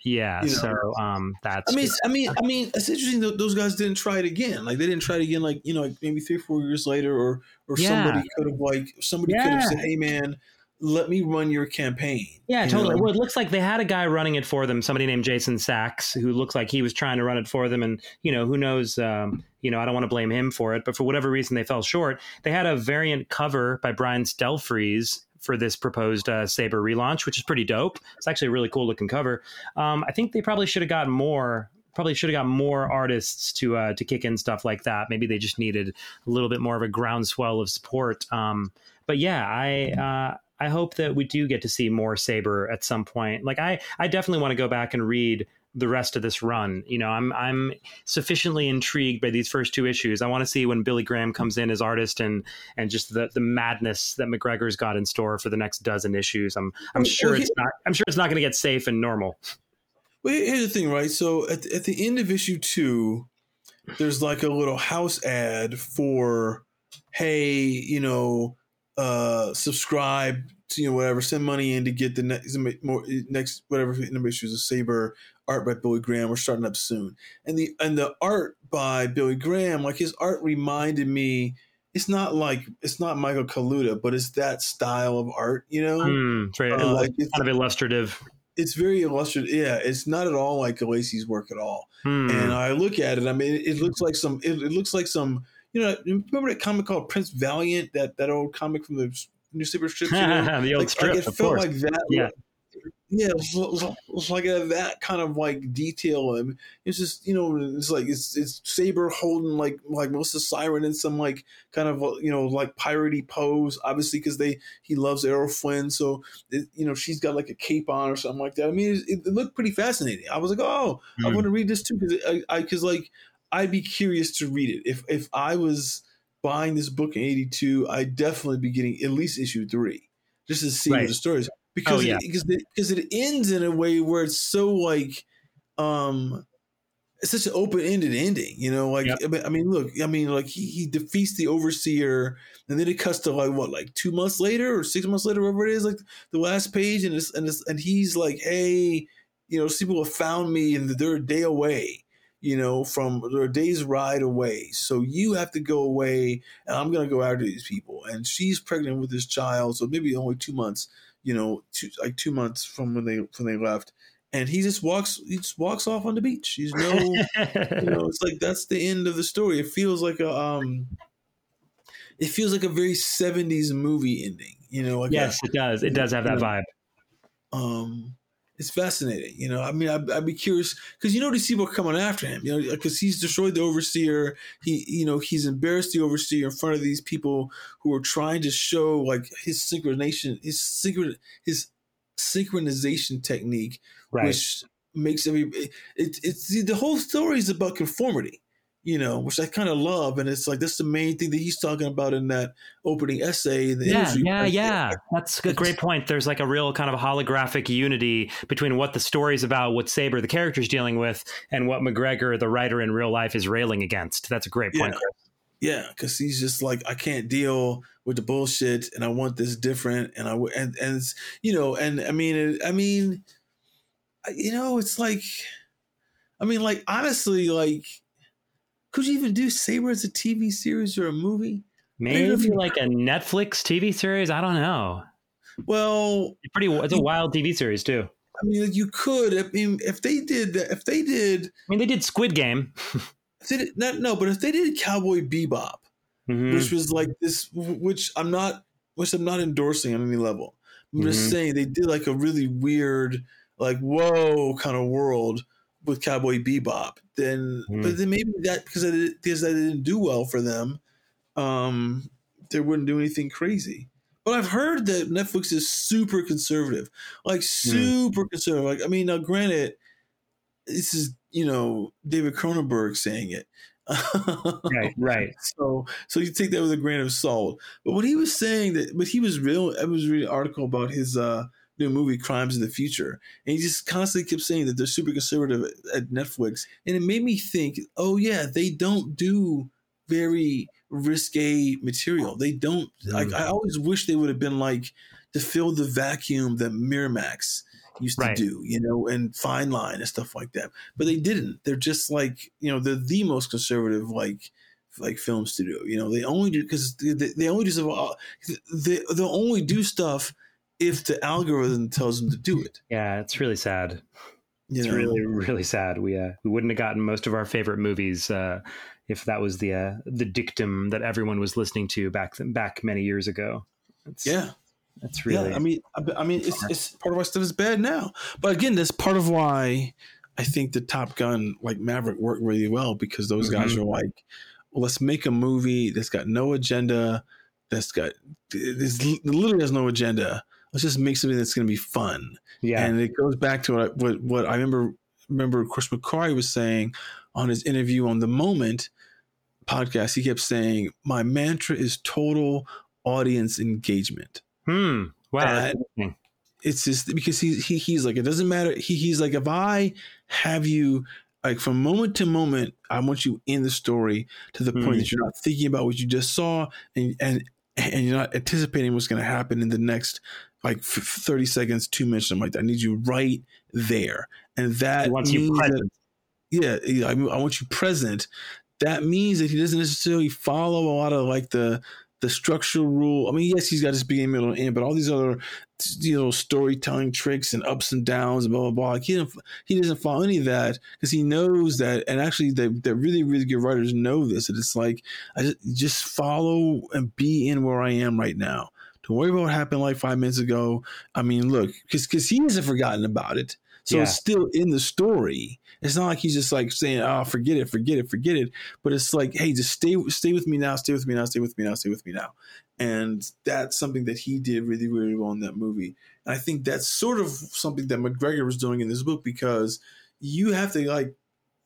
Speaker 2: Yeah, you know, so um, that's.
Speaker 1: I mean, I mean, I mean, it's interesting that those guys didn't try it again. Like they didn't try it again. Like you know, like maybe three, or four years later, or or yeah. somebody could have like somebody yeah. could have said, "Hey, man, let me run your campaign.
Speaker 2: Yeah, totally. Know? Well, it looks like they had a guy running it for them, somebody named Jason Sachs, who looks like he was trying to run it for them. And, you know, who knows, um, you know, I don't want to blame him for it, but for whatever reason they fell short. They had a variant cover by Brian Stelfreeze for this proposed uh, Sabre relaunch, which is pretty dope. It's actually a really cool looking cover. Um, I think they probably should have gotten more probably should have got more artists to uh, to kick in stuff like that. Maybe they just needed a little bit more of a groundswell of support. Um, but yeah, I uh, I hope that we do get to see more Sabre at some point. Like I, I definitely want to go back and read the rest of this run. You know, I'm I'm sufficiently intrigued by these first two issues. I want to see when Billy Graham comes in as artist and and just the the madness that McGregor's got in store for the next dozen issues. I'm I'm sure well, it's not I'm sure it's not going to get safe and normal.
Speaker 1: Well, here's the thing, right? So at at the end of issue two, there's like a little house ad for, hey, you know uh, subscribe to you know whatever, send money in to get the next more next whatever number issues of Sabre art by Billy Graham. We're starting up soon, and the and the art by Billy Graham, like his art reminded me. It's not like it's not Michael Kaluta, but it's that style of art, you know.
Speaker 2: Mm, it's very uh, like it's, kind of illustrative.
Speaker 1: It's very illustrative. Yeah, it's not at all like Gulacy's work at all. Mm. And I look at it. I mean, it, it looks like some. It, it looks like some you know, remember that comic called Prince Valiant, that that old comic from the newspaper strips? You know?
Speaker 2: the old
Speaker 1: like,
Speaker 2: strip,
Speaker 1: like it
Speaker 2: felt
Speaker 1: course. like that.
Speaker 2: Yeah.
Speaker 1: Yeah, it was, like a, that kind of like detail. And it's just you know, it's like it's it's Sabre holding like like Melissa Siren in some like kind of you know like piratey pose, obviously because they he loves Errol Flynn, so it, you know she's got like a cape on or something like that. I mean, it, it looked pretty fascinating. I was like, oh, mm. I want to read this too because I because like I'd be curious to read it. If if I was buying this book in '82, I'd definitely be getting at least issue three just to see right. what the story is because oh, yeah. it, because it, because it ends in a way where it's so like um it's such an open-ended ending you know like yep. I mean look i mean like he, he defeats the overseer and then it cuts to like what like two months later or six months later whatever it is like the last page and it's and it's and he's like hey you know people have found me and they're a day away you know, from a day's ride away. So you have to go away, and I'm going to go after these people. And she's pregnant with this child, so maybe only two months, you know, two, like two months from when they when they left. and he just walks he just walks off on the beach. He's no, you know, it's like that's the end of the story. It feels like a um, it feels like a very '70s movie ending. You know, like
Speaker 2: yes, a, it does. It does have that vibe.
Speaker 1: Um, it's fascinating. You know, I mean, I'd, I'd be curious because you know these people are coming after him. You know, because he's destroyed the overseer. He, you know, he's embarrassed the overseer in front of these people who are trying to show like his synchronization, his synchron, his synchronization technique, right. which makes every it, it, it's the whole story is about conformity you know, which I kind of love. And it's like that's the main thing that he's talking about in that opening essay. The
Speaker 2: yeah, yeah, yeah. That's a great point. There's like a real kind of holographic unity between what the story's about, what Sabre, the character's dealing with, and what McGregor, the writer in real life, is railing against. That's a great point,
Speaker 1: yeah. Yeah, because he's just like I can't deal with the bullshit, and I want this different, and I and and you know, and I mean, I mean, you know, it's like, I mean, like honestly, like could you even do Sabre as a TV series or a movie?
Speaker 2: Maybe like a Netflix TV series. I don't know.
Speaker 1: Well,
Speaker 2: it's pretty. It's a wild TV series too.
Speaker 1: I mean, you could. I mean, if they did, if they did. I
Speaker 2: mean, they did Squid Game.
Speaker 1: if they did, not, no, but if they did Cowboy Bebop, mm-hmm. which was like this, which I'm not, which I'm not endorsing on any level. I'm mm-hmm. just saying they did like a really weird, like whoa kind of world with Cowboy Bebop, then mm. but then maybe that because I because that didn't do well for them, um, they wouldn't do anything crazy. But I've heard that Netflix is super conservative, like hmm. super mm. conservative. Like I mean, now granted, this is you know David Cronenberg saying it.
Speaker 2: right, right.
Speaker 1: So, so you take that with a grain of salt. But when he was saying that, but he was real. I was reading an article about his uh, new movie Crimes of the Future. And he just constantly kept saying that they're super conservative at Netflix. And it made me think, oh yeah, they don't do very risque material. They don't mm. like I always wish they would have been like to fill the vacuum that Miramax used right. to do, you know, and Fine Line and stuff like that. But they didn't. They're just like, you know, they're the most conservative like like film studio. You know, they only do because they, they, only do they they'll only do stuff if the algorithm tells them to do it.
Speaker 2: Yeah, it's really sad. You it's know? really really sad. We uh, we wouldn't have gotten most of our favorite movies uh, if that was the uh, the dictum that everyone was listening to back back many years ago.
Speaker 1: It's, yeah.
Speaker 2: That's really.
Speaker 1: Yeah, I mean, I, I mean, it's, it's part of why stuff is bad now. But again, that's part of why I think the Top Gun, like Maverick, worked really well because those mm-hmm. guys are like, well, let's make a movie that's got no agenda, that's got this literally has no agenda, let's just make something that's going to be fun. Yeah, and it goes back to what what, what I remember remember Chris McQuarrie was saying on his interview on the Moment podcast. He kept saying, "My mantra is total audience engagement."
Speaker 2: Hmm. Wow.
Speaker 1: it's just because he, he he's like it doesn't matter. He he's like if I have you like from moment to moment, I want you in the story to the point hmm. that you're not thinking about what you just saw and and and you're not anticipating what's going to happen in the next like 30 seconds, two minutes, something like that. I need you right there. And that
Speaker 2: wants you present.
Speaker 1: That, yeah, I, I want you present. That means that he doesn't necessarily follow a lot of like the the structural rule. I mean, yes, he's got his beginning, middle, and end, but all these other you know storytelling tricks and ups and downs and blah blah blah. Like he he doesn't follow any of that because he knows that, and actually, the the really really good writers know this. That it's like I just just follow and be in where I am right now. Don't worry about what happened like five minutes ago. I mean, look, because because he hasn't forgotten about it, so yeah. it's still in the story. It's not like he's just like saying, "Oh, forget it, forget it, forget it." But it's like, "Hey, just stay, stay with me now, stay with me now, stay with me now, stay with me now." And that's something that he did really, really well in that movie. And I think that's sort of something that McGregor was doing in this book because you have to like,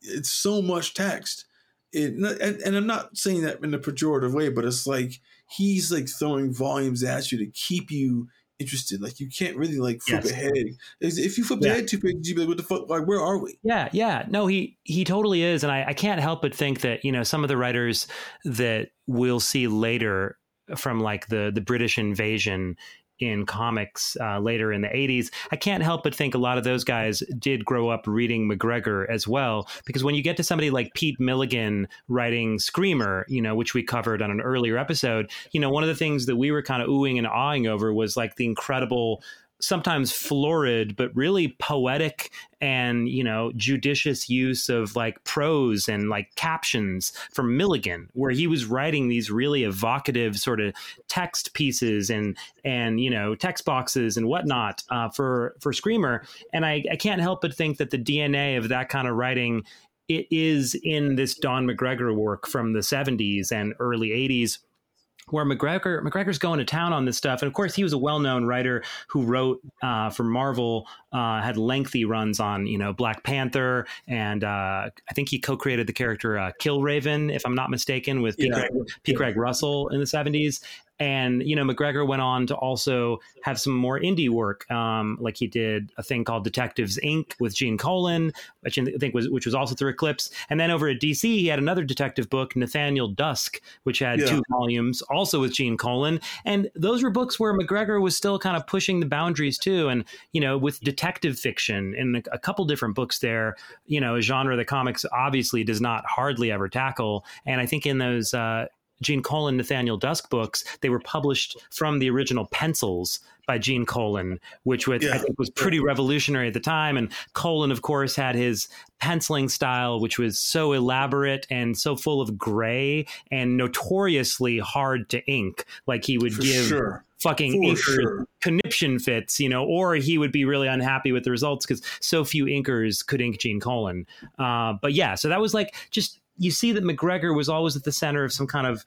Speaker 1: it's so much text. It, and, and I'm not saying that in a pejorative way, but it's like he's like throwing volumes at you to keep you interested. Like you can't really like flip yes. ahead. If you flip yeah. ahead too quick, you'd be like, "What the fuck? Like where are we?"
Speaker 2: Yeah, yeah. No, he he totally is, and I, I can't help but think that you know some of the writers that we'll see later from like the the British invasion in comics uh, later in the 80s. I can't help but think a lot of those guys did grow up reading McGregor as well, because when you get to somebody like Pete Milligan writing Skreemer, you know, which we covered on an earlier episode, you know, one of the things that we were kind of oohing and awing over was like the incredible sometimes florid but really poetic and you know judicious use of like prose and like captions from Milligan where he was writing these really evocative sort of text pieces and and you know text boxes and whatnot uh, for for Skreemer. And I, I can't help but think that the DNA of that kind of writing it is in this Don McGregor work from the 70s and early 80s where McGregor McGregor's going to town on this stuff, and of course he was a well-known writer who wrote uh, for Marvel, uh, had lengthy runs on you know Black Panther, and uh, I think he co-created the character uh, Killraven, if I'm not mistaken, with P. Yeah. Craig, P. Craig Russell in the 70s, and you know mcgregor went on to also have some more indie work. Um, like he did a thing called detectives inc. with gene colan which i think was which was also through eclipse. And then over at dc he had another detective book nathaniel dusk which had yeah. two volumes also with gene colan. And those were books where mcgregor was still kind of pushing the boundaries too. And you know with detective fiction in a, a couple different books there you know a genre that comics obviously does not hardly ever tackle. And i think in those uh, Gene Colan, Nathaniel Dusk books, they were published from the original pencils by Gene Colan, which was, yeah. I think was pretty revolutionary at the time. And Colan, of course, had his penciling style, which was so elaborate and so full of gray and notoriously hard to ink. Like he would For give sure. fucking sure. conniption fits, you know, or he would be really unhappy with the results because so few inkers could ink Gene Colan. Uh, but yeah, so that was like just you see that McGregor was always at the center of some kind of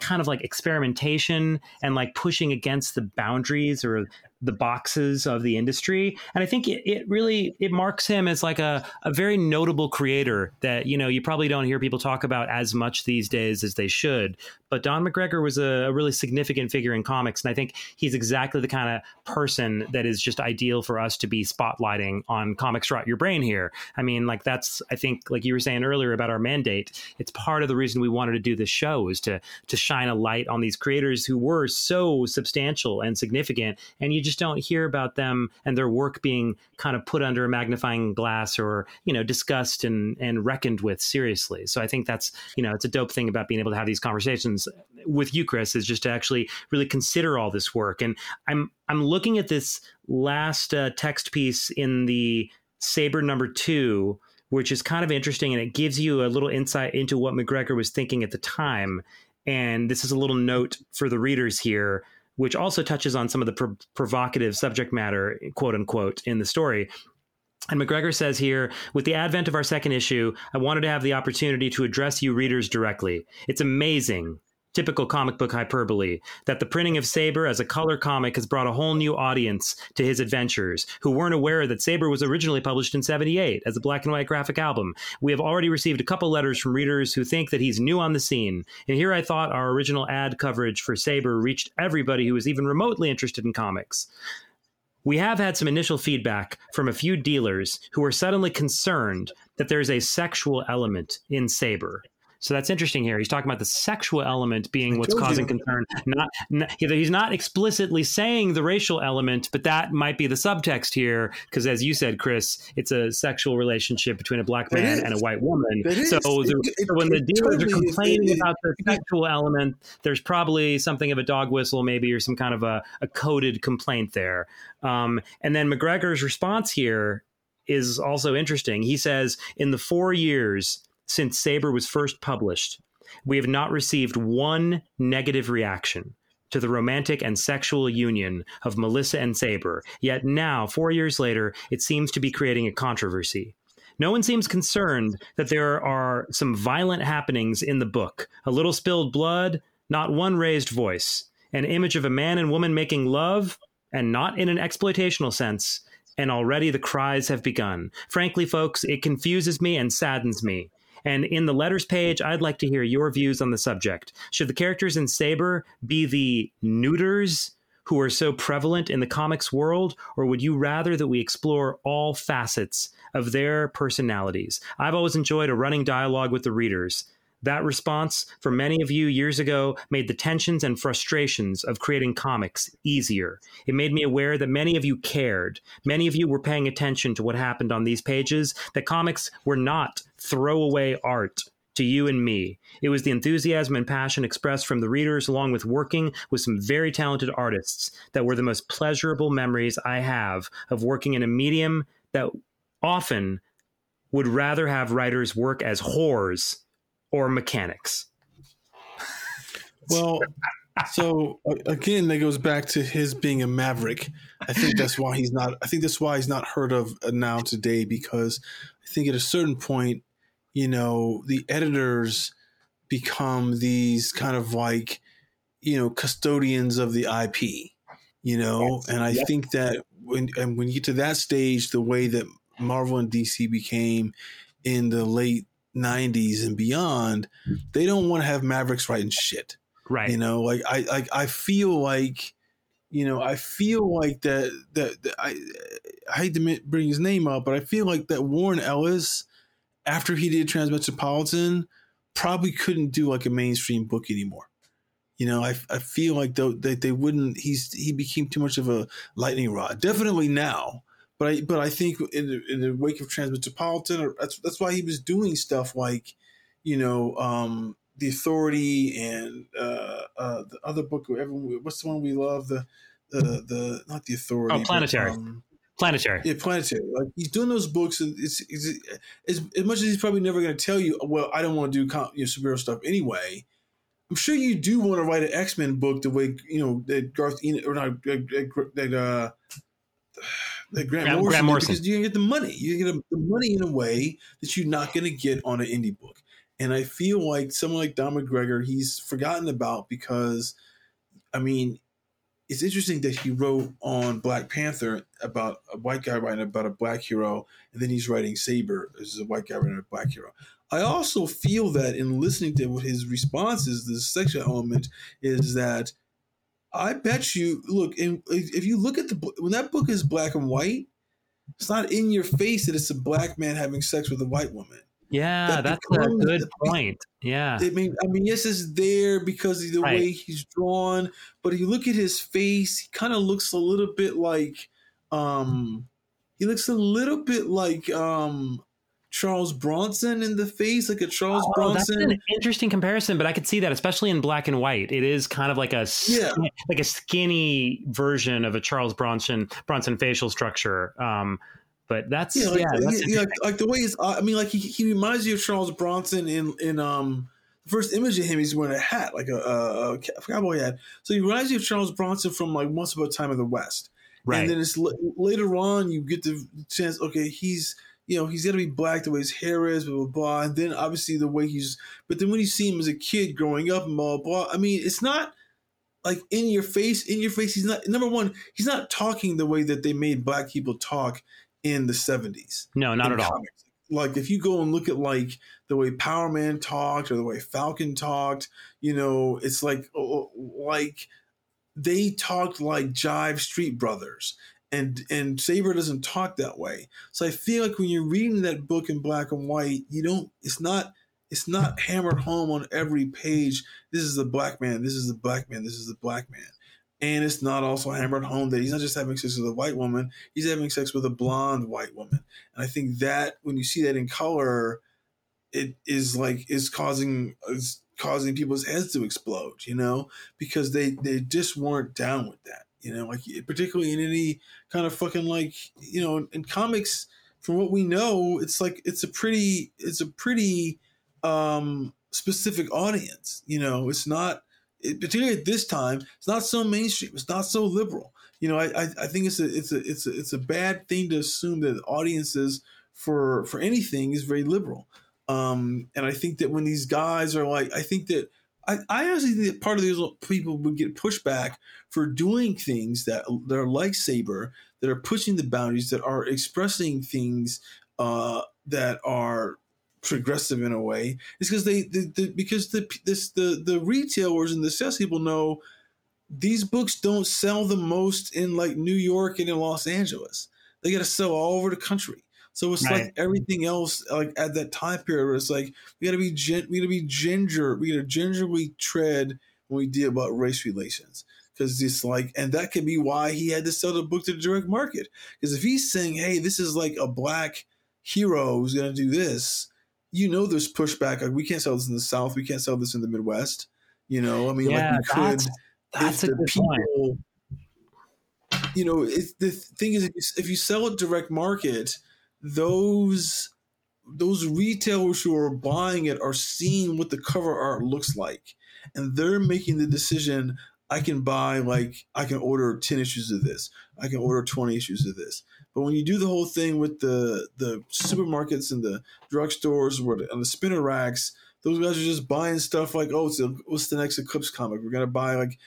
Speaker 2: kind of like experimentation and like pushing against the boundaries or the boxes of the industry. And i think it, it really it marks him as like a, a very notable creator that you know you probably don't hear people talk about as much these days as they should. But don mcgregor was a, a really significant figure in comics and i think he's exactly the kind of person that is just ideal for us to be spotlighting on comics rot your brain here. I mean like that's i think like you were saying earlier about our mandate it's part of the reason we wanted to do this show is to to shine a light on these creators who were so substantial and significant. And you just just don't hear about them and their work being kind of put under a magnifying glass or you know discussed and and reckoned with seriously. So I think that's you know it's a dope thing about being able to have these conversations with you, Chris, is just to actually really consider all this work. And I'm I'm looking at this last uh, text piece in the Sabre number two which is kind of interesting and it gives you a little insight into what McGregor was thinking at the time. And this is a little note for the readers here which also touches on some of the pro- provocative subject matter, quote unquote, in the story. And McGregor says here, with the advent of our second issue, I wanted to have the opportunity to address you readers directly. It's amazing typical comic book hyperbole, that the printing of Sabre as a color comic has brought a whole new audience to his adventures who weren't aware that Sabre was originally published in 78 as a black and white graphic album. We have already received a couple letters from readers who think that he's new on the scene. And here I thought our original ad coverage for Sabre reached everybody who was even remotely interested in comics. We have had some initial feedback from a few dealers who are suddenly concerned that there's a sexual element in Sabre. So that's interesting here. He's talking about the sexual element being what's causing you. concern. Not, not, he's not explicitly saying the racial element, but that might be the subtext here because, as you said, Chris, it's a sexual relationship between a black man and a white woman. So, the, it, so, when the dealers totally are complaining about the sexual element, there's probably something of a dog whistle, maybe, or some kind of a, a coded complaint there. Um, and then McGregor's response here is also interesting. He says, in the four years since Sabre was first published, we have not received one negative reaction to the romantic and sexual union of Melissa and Sabre. Yet now, four years later, it seems to be creating a controversy. No one seems concerned that there are some violent happenings in the book. A little spilled blood, not one raised voice. An image of a man and woman making love, and not in an exploitational sense. And already the cries have begun. Frankly, folks, it confuses me and saddens me. And in the letters page, I'd like to hear your views on the subject. Should the characters in Sabre be the neuters who are so prevalent in the comics world, or would you rather that we explore all facets of their personalities? I've always enjoyed a running dialogue with the readers. That response for many of you years ago made the tensions and frustrations of creating comics easier. It made me aware that many of you cared. Many of you were paying attention to what happened on these pages, that comics were not throwaway art to you and me. It was the enthusiasm and passion expressed from the readers, along with working with some very talented artists, that were the most pleasurable memories I have of working in a medium that often would rather have writers work as whores or mechanics.
Speaker 1: Well, so again, that goes back to his being a maverick. I think that's why he's not. I think that's why he's not heard of now today because I think at a certain point, you know, the editors become these kind of like, you know, custodians of the IP. You know, yes. and I yep. think that when and when you get to that stage, the way that Marvel and DC became in the late '90s and beyond, they don't want to have Mavericks writing shit
Speaker 2: Right.
Speaker 1: You know, like I like I feel like you know, I feel like that that, that I I hate to bring his name up, but I feel like that Warren Ellis after he did Transmetropolitan probably couldn't do like a mainstream book anymore. You know, I, I feel like though that they wouldn't. He's he became too much of a lightning rod. Definitely now, but I but I think in the, in the wake of Transmetropolitan, that's that's why he was doing stuff like, you know, um, the Authority and uh, uh, the other book. Everyone, what's the one we love? The the the not the Authority.
Speaker 2: Oh, Planetary. But, um, planetary.
Speaker 1: Yeah, planetary. Like he's doing those books. It's, it's, it's as much as he's probably never going to tell you. Well, I don't want to do you know, superhero stuff anyway. I'm sure you do want to write an X Men book the way you know that Garth Ennis or not that uh, that Grant, Grant Morrison, Grant Morrison. because you get the money. You get the money in a way that you're not going to get on an indie book. And I feel like someone like Don McGregor, he's forgotten about because, I mean, it's interesting that he wrote on Black Panther about a white guy writing about a black hero, and then he's writing Sabre as a white guy writing a black hero. I also feel that in listening to his responses, the sexual element is that I bet you look if you look at the when that book is black and white, it's not in your face that it's a black man having sex with a white woman.
Speaker 2: Yeah, that that's becomes, a good point. Yeah.
Speaker 1: I mean, I mean, yes, it's there because of the right. way he's drawn, but if you look at his face, he kind of looks a little bit like, um, he looks a little bit like, um, Charles Bronson in the face, like a Charles oh, Bronson.
Speaker 2: That's an interesting comparison, but I could see that, especially in black and white. It is kind of like a yeah. like a skinny version of a Charles Bronson Bronson facial structure. Um, but that's yeah, like, yeah, that's
Speaker 1: yeah, like, like, the way he's. I mean, like he, he reminds you of Charles Bronson in in um the first image of him. He's wearing a hat, like a, a, a cowboy hat. So he reminds you of Charles Bronson from like Once Upon a Time in the West. Right. And then it's later on you get the chance. Okay, he's you know he's gonna be black the way his hair is, blah blah blah. And then obviously the way he's. But then when you see him as a kid growing up and blah blah. blah I mean, it's not like in your face, in your face. He's not number one. He's not talking the way that they made black people talk in the 70s.
Speaker 2: No, not at comics.
Speaker 1: all. Like if you go and look at like the way Power Man talked or the way Falcon talked, you know, it's like oh, oh, like they talked like Jive Street Brothers. And and Sabre doesn't talk that way. So I feel like when you're reading that book in black and white, you don't it's not it's not hammered home on every page. This is the black man, this is the black man, this is the black man. And it's not also hammered home that he's not just having sex with a white woman, he's having sex with a blonde white woman. And I think that when you see that in color, it is like is causing is causing people's heads to explode, you know, because they they just weren't down with that, you know, like particularly in any kind of fucking like you know in comics. From what we know, it's like it's a pretty it's a pretty um specific audience. You know, it's not it, particularly at this time, it's not so mainstream. It's not so liberal. You know, I, I, I think it's a it's a it's a it's a bad thing to assume that audiences for for anything is very liberal. Um, and I think that when these guys are like, I think that I, I honestly think that part of these people would get pushback for doing things that that are like Sabre, that are pushing the boundaries, that are expressing things uh, that are progressive in a way is because they the, the, because the this the the retailers and the salespeople know these books don't sell the most in like New York and in Los Angeles. They got to sell all over the country. So it's right. like everything else, like at that time period, it's like we got to be gen- we got to be ginger, we got to gingerly tread when we deal about race relations because it's like, and that could be why he had to sell the book to the direct market. Because if he's saying, "Hey, this is like a black hero who's going to do this," you know there's pushback. Like we can't sell this in the South. We can't sell this in the Midwest. You know, I mean, yeah, like we could. That's, that's if the people, point. You know, it, the thing is, if you, sell a direct market, those those retailers who are buying it are seeing what the cover art looks like, and they're making the decision. I can buy like I can order ten issues of this. I can order twenty issues of this. But when you do the whole thing with the the supermarkets and the drugstores or the, and the spinner racks, those guys are just buying stuff like, oh, a, what's the next Eclipse comic? We're gonna buy like,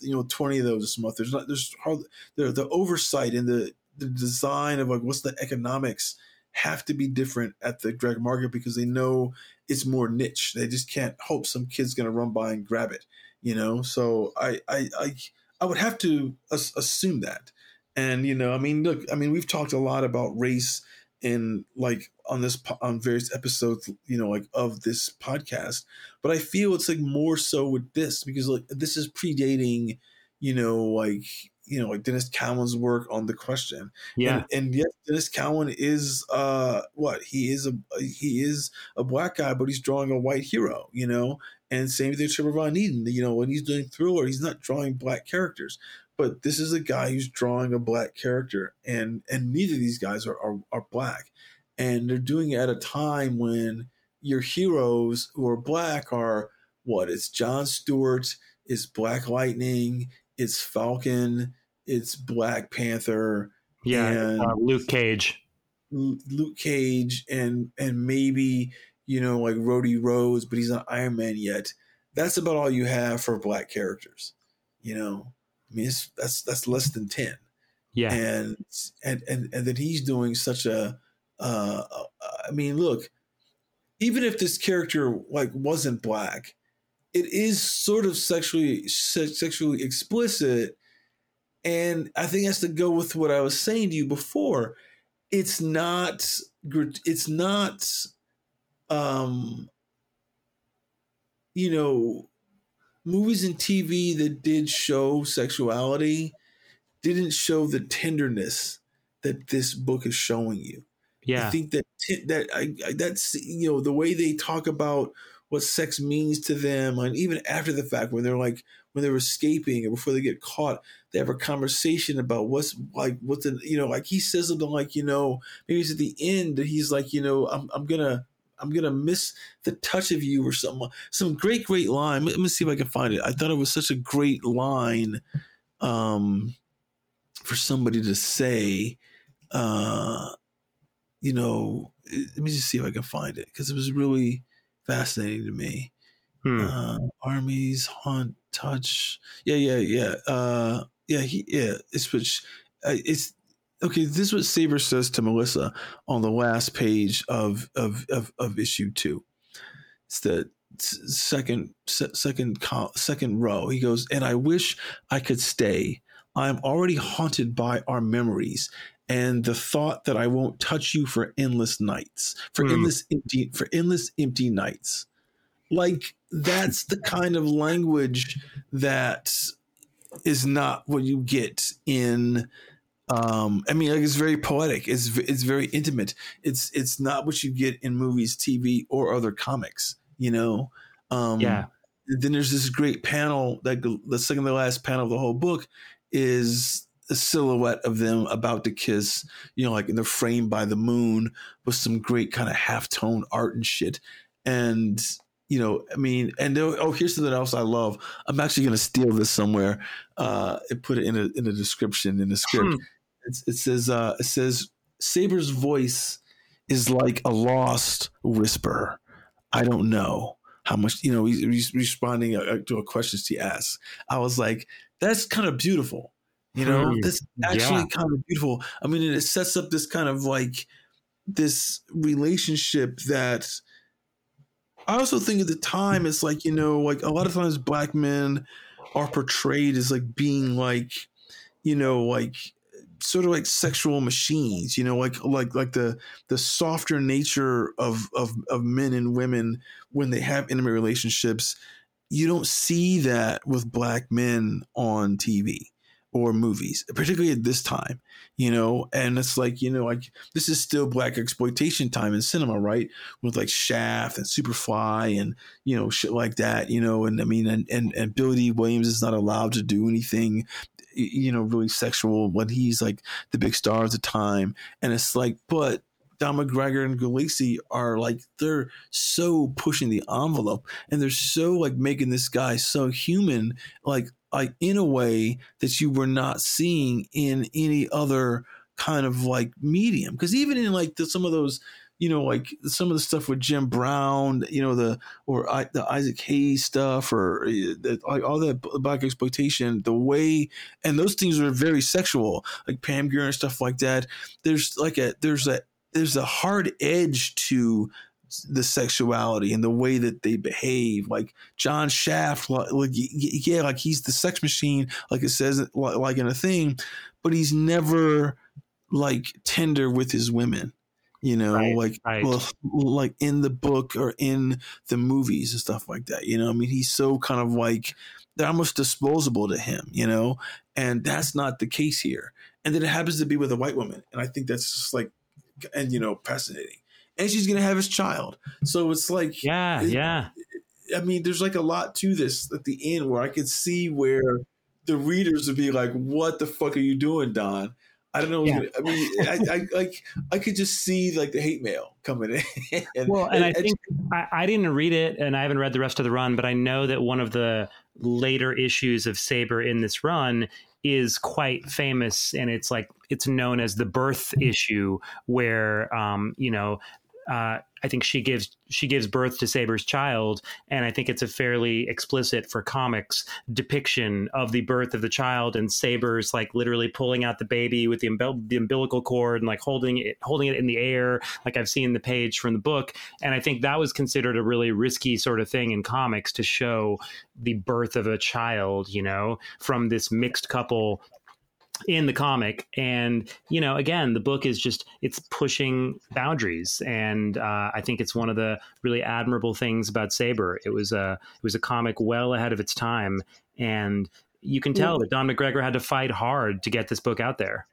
Speaker 1: you know, twenty of those this month. There's not there's hardly the oversight and the the design of like what's the economics have to be different at the direct market because they know it's more niche. They just can't hope some kid's gonna run by and grab it, you know. So I I I, I would have to assume that. And you know, I mean, look, I mean, we've talked a lot about race in like on this on various episodes, you know, like of this podcast. But I feel it's like more so with this because like this is predating, you know, like you know, like Denys Cowan's work on the question.
Speaker 2: Yeah.
Speaker 1: And, and yes, Denys Cowan is uh what he is a he is a black guy, but he's drawing a white hero, you know. And same thing with Trevor Von Eeden, you know, when he's doing thriller, he's not drawing black characters but this is a guy who's drawing a black character and and neither of these guys are, are, are black. And they're doing it at a time when your heroes who are black are what it's john stewart it's black lightning it's falcon it's black panther
Speaker 2: yeah and uh, luke cage.
Speaker 1: Luke cage and and maybe you know like rhodey rhodes but he's not iron man yet. That's about all you have for black characters you know I mean, it's, that's that's less than ten.
Speaker 2: Yeah,
Speaker 1: and and and and then he's doing such a. Uh, uh, I mean, look, even if this character like wasn't black, it is sort of sexually sexually explicit, and I think has to go with what I was saying to you before. It's not. It's not. Um. You know, movies and TV that did show sexuality didn't show the tenderness that this book is showing you.
Speaker 2: Yeah,
Speaker 1: I think that that I, I, that's you know the way they talk about what sex means to them, and even after the fact when they're like when they're escaping or before they get caught, they have a conversation about what's like what's the you know like he says something like you know maybe it's at the end that he's like you know I'm I'm gonna I'm gonna miss the touch of you or something. Some great, great line. Let me see if I can find it. I thought it was such a great line um, for somebody to say. Uh, you know, let me just see if I can find it because it was really fascinating to me. Hmm. Uh, armies haunt touch. Yeah, yeah, yeah. Uh, yeah, he, yeah. It's which uh, it's okay, this is what Sabre says to Melissa on the last page of of of, of issue two. It's the second second second row. He goes, and I wish I could stay. I'm already haunted by our memories and the thought that I won't touch you for endless nights, for mm. endless empty, for endless empty nights. Like that's the kind of language that is not what you get in um i mean like it's very poetic. It's it's very intimate. It's it's not what you get in movies tv or other comics you know?
Speaker 2: Um yeah.
Speaker 1: then there's this great panel that the second to last panel of the whole book is a silhouette of them about to kiss you know like in the frame by the moon with some great kind of half-tone art and shit. And you know, I mean, and oh, here's something else I love. I'm actually going to steal this somewhere. Uh, and put it in a in a description in the script. Hmm. it says uh, it says Sabre's voice is like a lost whisper. I don't know how much you know. He's, he's responding uh, to a question she asks. I was like, that's kind of beautiful. You know, hmm. that's actually yeah. kind of beautiful. I mean, it sets up this kind of like this relationship that I also think at the time it's like you know like a lot of times black men are portrayed as like being like you know like sort of like sexual machines you know like like like the the softer nature of of of men and women when they have intimate relationships you don't see that with black men on TV or movies, particularly at this time, you know. And it's like, you know, like this is still blaxploitation time in cinema, right? With like Shaft and Superfly and you know shit like that, you know. And I mean, and and and Billy Williams is not allowed to do anything, you know, really sexual when he's like the big star of the time. And it's like, but Don McGregor and Gulacy are like they're so pushing the envelope and they're so like making this guy so human, like like in a way that you were not seeing in any other kind of like medium. Because even in like the, some of those, you know, like some of the stuff with Jim Brown, you know, the or I, the Isaac Hayes stuff, or uh, the, like all that blaxploitation, the way and those things are very sexual, like Pam Grier and stuff like that. There's like a there's a there's a hard edge to the sexuality and the way that they behave. Like John Shaft, like, yeah, like he's the sex machine, like it says, like in a thing, but he's never like tender with his women. You know, right, like right. well, like in the book or in the movies and stuff like that. You know, I mean, he's so kind of like they're almost disposable to him. You know, and that's not the case here. And then it happens to be with a white woman, and I think that's just like, and you know, fascinating and she's gonna have his child. So it's like,
Speaker 2: yeah, it, yeah.
Speaker 1: I mean, there's like a lot to this at the end where I could see where the readers would be like, "What the fuck are you doing, Don?" I don't know. Yeah. I mean, I, I, like I could just see like the hate mail coming
Speaker 2: in. and, well, and, and I think I, I, didn't read it, and I haven't read the rest of the run, but I know that one of the later issues of Sabre in this run is quite famous, and it's like it's known as the birth issue, where um, you know uh, I think she gives she gives birth to Sabre's child, and I think it's a fairly explicit for comics depiction of the birth of the child, and Sabre's like literally pulling out the baby with the, umbil- the umbilical cord and like holding it holding it in the air, like I've seen the page from the book, and I think that was considered a really risky sort of thing in comics to show the birth of a child, you know, from this mixed couple in the comic. And you know again the book is just it's pushing boundaries. And uh, i think it's one of the really admirable things about sabre. It was a it was a comic well ahead of its time. And you can tell that don mcgregor had to fight hard to get this book out there.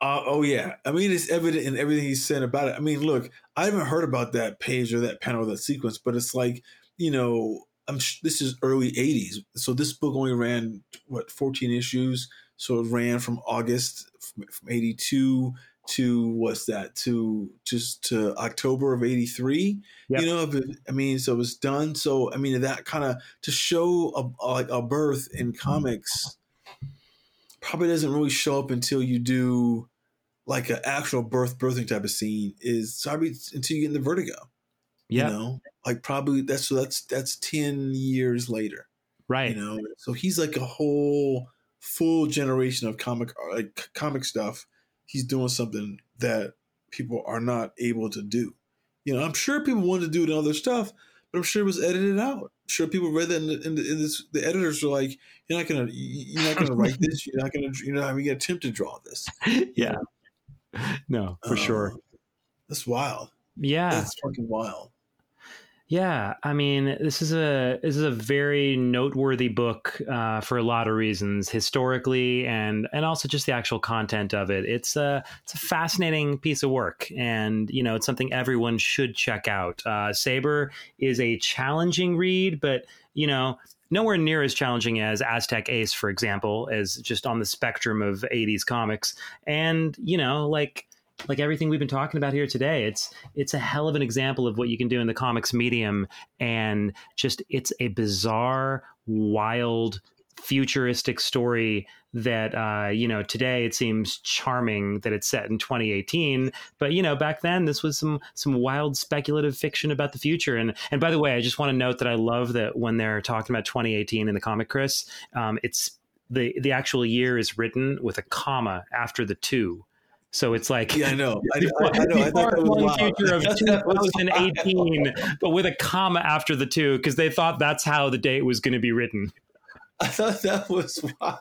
Speaker 1: Uh, oh yeah. I mean it's evident in everything he said about it. I mean look i haven't heard about that page or that panel or that sequence but it's like you know i'm this is early 80s so this book only ran what 14 issues so it ran from August from, 82 to what's that to just to October of 83 yep. you know I mean so it was done. So I mean that kind of to show a, like a birth in comics probably doesn't really show up until you do like an actual birth birthing type of scene is probably until you get in the vertigo yeah you know? Like probably that's so that's that's 10 years later
Speaker 2: right.
Speaker 1: you know? So he's like a whole full generation of comic like comic stuff, he's doing something that people are not able to do. You know, I'm sure people wanted to do it in other stuff, but I'm sure it was edited out. I'm sure people read that in, the, in, the, in. The editors were like, "You're not gonna, you're not gonna write this. You're not gonna, you're not even gonna attempt to draw this."
Speaker 2: Yeah, no, for uh, sure.
Speaker 1: That's wild.
Speaker 2: Yeah,
Speaker 1: that's fucking wild.
Speaker 2: Yeah, I mean, this is a this is a very noteworthy book uh, for a lot of reasons, historically and and also just the actual content of it. It's a it's a fascinating piece of work, and you know, it's something everyone should check out. Uh, Sabre is a challenging read, but you know, nowhere near as challenging as Aztec Ace, for example, as just on the spectrum of '80s comics. And you know, like like everything we've been talking about here today it's it's a hell of an example of what you can do in the comics medium and just it's a bizarre wild futuristic story that uh, you know today it seems charming that it's set in 2018 but you know back then this was some some wild speculative fiction about the future and and by the way i just want to note that i love that when they're talking about 2018 in the comic chris um, it's the the actual year is written with a comma after the two so it's like
Speaker 1: yeah, I know. I, I, I know. I thought that was
Speaker 2: future of 2018, but with a comma after the two because they thought that's how the date was going to be written.
Speaker 1: I thought that was wild.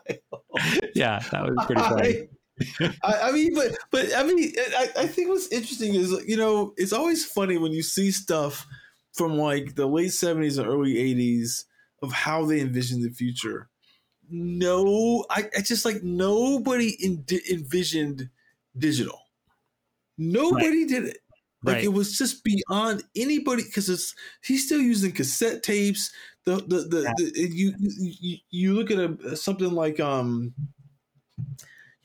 Speaker 2: Yeah, that was pretty funny.
Speaker 1: I, I, mean, but but I mean, I, I think what's interesting is you know it's always funny when you see stuff from like the late seventies and early eighties of how they envisioned the future no, I, I just like nobody in, envisioned digital. Nobody right. did it. Like right. it was just beyond anybody because it's he's still using cassette tapes. The the the, yeah. the you, you you look at a something like um you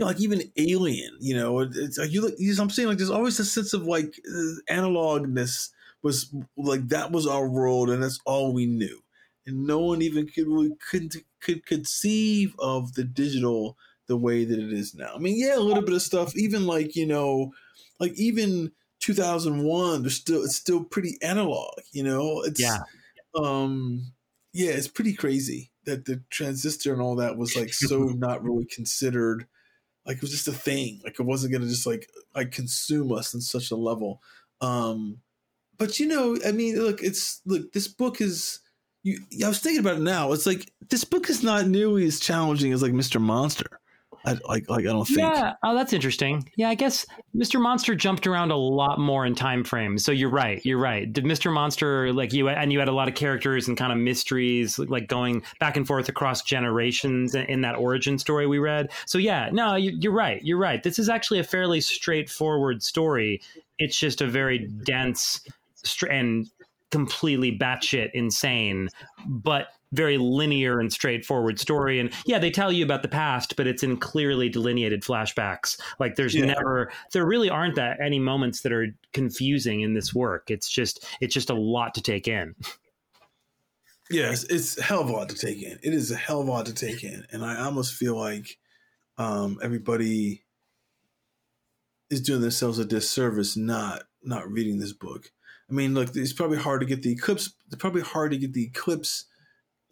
Speaker 1: know, like even Alien, you know, it's like you look. I'm saying like there's always a sense of like uh, analogness was like that was our world and that's all we knew, and no one even could really could could conceive of the digital the way that it is now. I mean, yeah, a little bit of stuff, even like you know, like even 2001 there's still it's still pretty analog you know? It's
Speaker 2: yeah.
Speaker 1: um yeah it's pretty crazy that the transistor and all that was like so not really considered like it was just a thing. Like it wasn't gonna just like like consume us in such a level. Um but you know i mean look it's look this book is you i was thinking about it now. It's like this book is not nearly as challenging as like mr monster I, I don't think.
Speaker 2: Yeah, oh, that's interesting. Yeah, I guess Mr. Monster jumped around a lot more in time frames. So you're right. You're right. Did Mr. Monster like you and you had a lot of characters and kind of mysteries like going back and forth across generations in, that origin story we read. So yeah, no, you, you're right. You're right. This is actually a fairly straightforward story. It's just a very dense and completely batshit insane, but very linear and straightforward story. And yeah, they tell you about the past, but it's in clearly delineated flashbacks. Like there's yeah. never, there really aren't that any moments that are confusing in this work. It's just, it's just a lot to take in.
Speaker 1: Yes, it's a hell of a lot to take in. It is a hell of a lot to take in, and I almost feel like um, everybody is doing themselves a disservice not not reading this book. I mean, look, it's probably hard to get the eclipse. It's probably hard to get the eclipse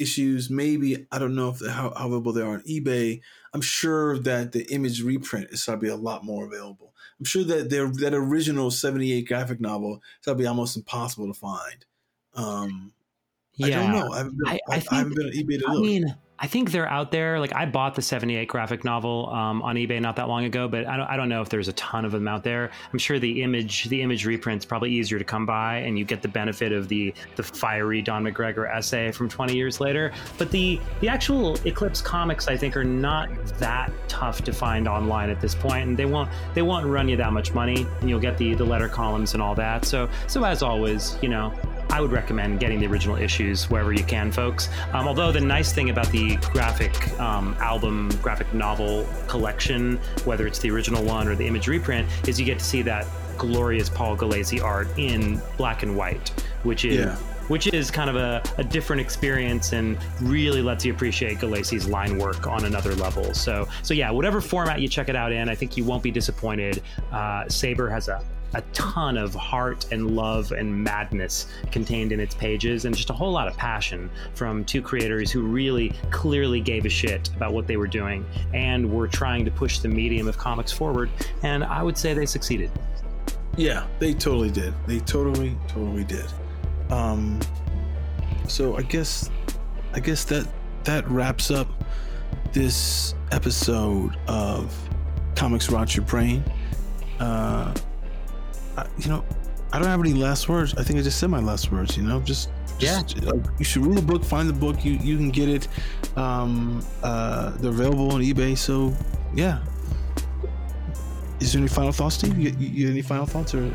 Speaker 1: issues. Maybe I don't know if how, how available they are on eBay. I'm sure that the image reprint is probably a lot more available. I'm sure that their that original '78 graphic novel is probably almost impossible to find. Um, yeah. I don't know. I haven't been, I, I, I haven't been on eBay to look. I mean,
Speaker 2: I think they're out there. Like I bought the 78 graphic novel um, on eBay not that long ago, but I don't, I don't know if there's a ton of them out there. I'm sure the image the image reprint's probably easier to come by, and you get the benefit of the the fiery Don McGregor essay from 20 years later. But the the actual Eclipse comics, I think, are not that tough to find online at this point, and they won't they won't run you that much money, and you'll get the the letter columns and all that. So so as always, you know, I would recommend getting the original issues wherever you can, folks. Um, although the nice thing about the graphic um, album, graphic novel collection, whether it's the original one or the image reprint, is you get to see that glorious Paul Gulacy art in black and white, which is. Yeah. Which is kind of a, a, different experience and really lets you appreciate Gulacy's line work on another level. So, so yeah, whatever format you check it out in, I think you won't be disappointed. Uh, Sabre has a a ton of heart and love and madness contained in its pages and just a whole lot of passion from two creators who really clearly gave a shit about what they were doing and were trying to push the medium of comics forward and i would say they succeeded.
Speaker 1: Yeah they totally did. They totally totally did. Um so i guess i guess that that wraps up this episode of comics rot your brain. Uh you know, I don't have any last words. I think I just said my last words. You know, just, just yeah. Like, you should read the book, find the book. You you can get it. Um, uh, they're available on eBay. So yeah. Is there any final thoughts, Steve? You, you, you any final thoughts or?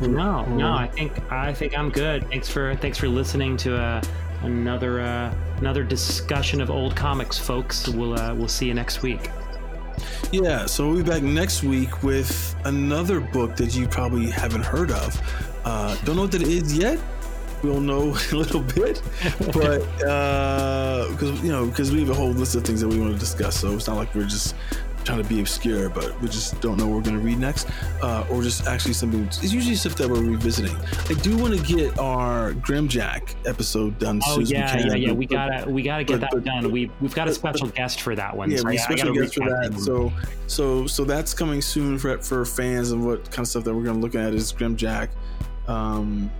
Speaker 2: or no, or, no. I think I think I'm good. Thanks for thanks for listening to uh, another uh, another discussion of old comics, folks. We'll uh, we'll see you next week.
Speaker 1: Yeah, so we'll be back next week with another book that you probably haven't heard of. Uh, don't know what that is yet. We'll know a little bit, but because uh, you know, because we have a whole list of things that we want to discuss, so it's not like we're just trying to be obscure, but we just don't know what we're going to read next, uh, or just actually something. It's usually stuff that we're revisiting. I do want to get our Grimjack episode done.
Speaker 2: Oh yeah, yeah, yeah. We gotta we gotta get but, that but, done. We've, we've got a special guest for that one.
Speaker 1: Yeah, so we special guest for that. So so so that's coming soon for for fans and what kind of stuff that we're going to look at is Grimjack. Um,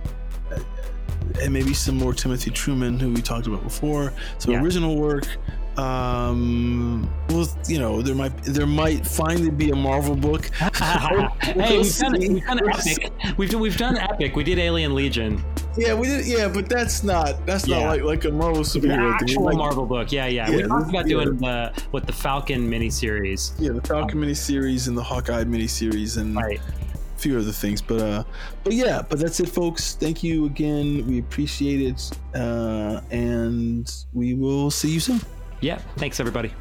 Speaker 1: and maybe some more Timothy Truman, who we talked about before. So yeah. original work, Um, well, you know, there might there might finally be a Marvel book.
Speaker 2: hey, we've done, we've done epic. We've we've done epic. We did Alien Legion.
Speaker 1: Yeah, we did. Yeah, but that's not that's not like like a Marvel superhero thing.
Speaker 2: Actual
Speaker 1: Like,
Speaker 2: Marvel book. Yeah, yeah. we
Speaker 1: Yeah,
Speaker 2: talked about
Speaker 1: yeah.
Speaker 2: doing the what the Falcon miniseries.
Speaker 1: Yeah, the Falcon miniseries and the Hawkeye miniseries and
Speaker 2: Right.
Speaker 1: a few other things. But uh, but yeah, but that's it, folks. Thank you again. We appreciate it, uh, and we will see you soon.
Speaker 2: Yeah. Thanks, everybody.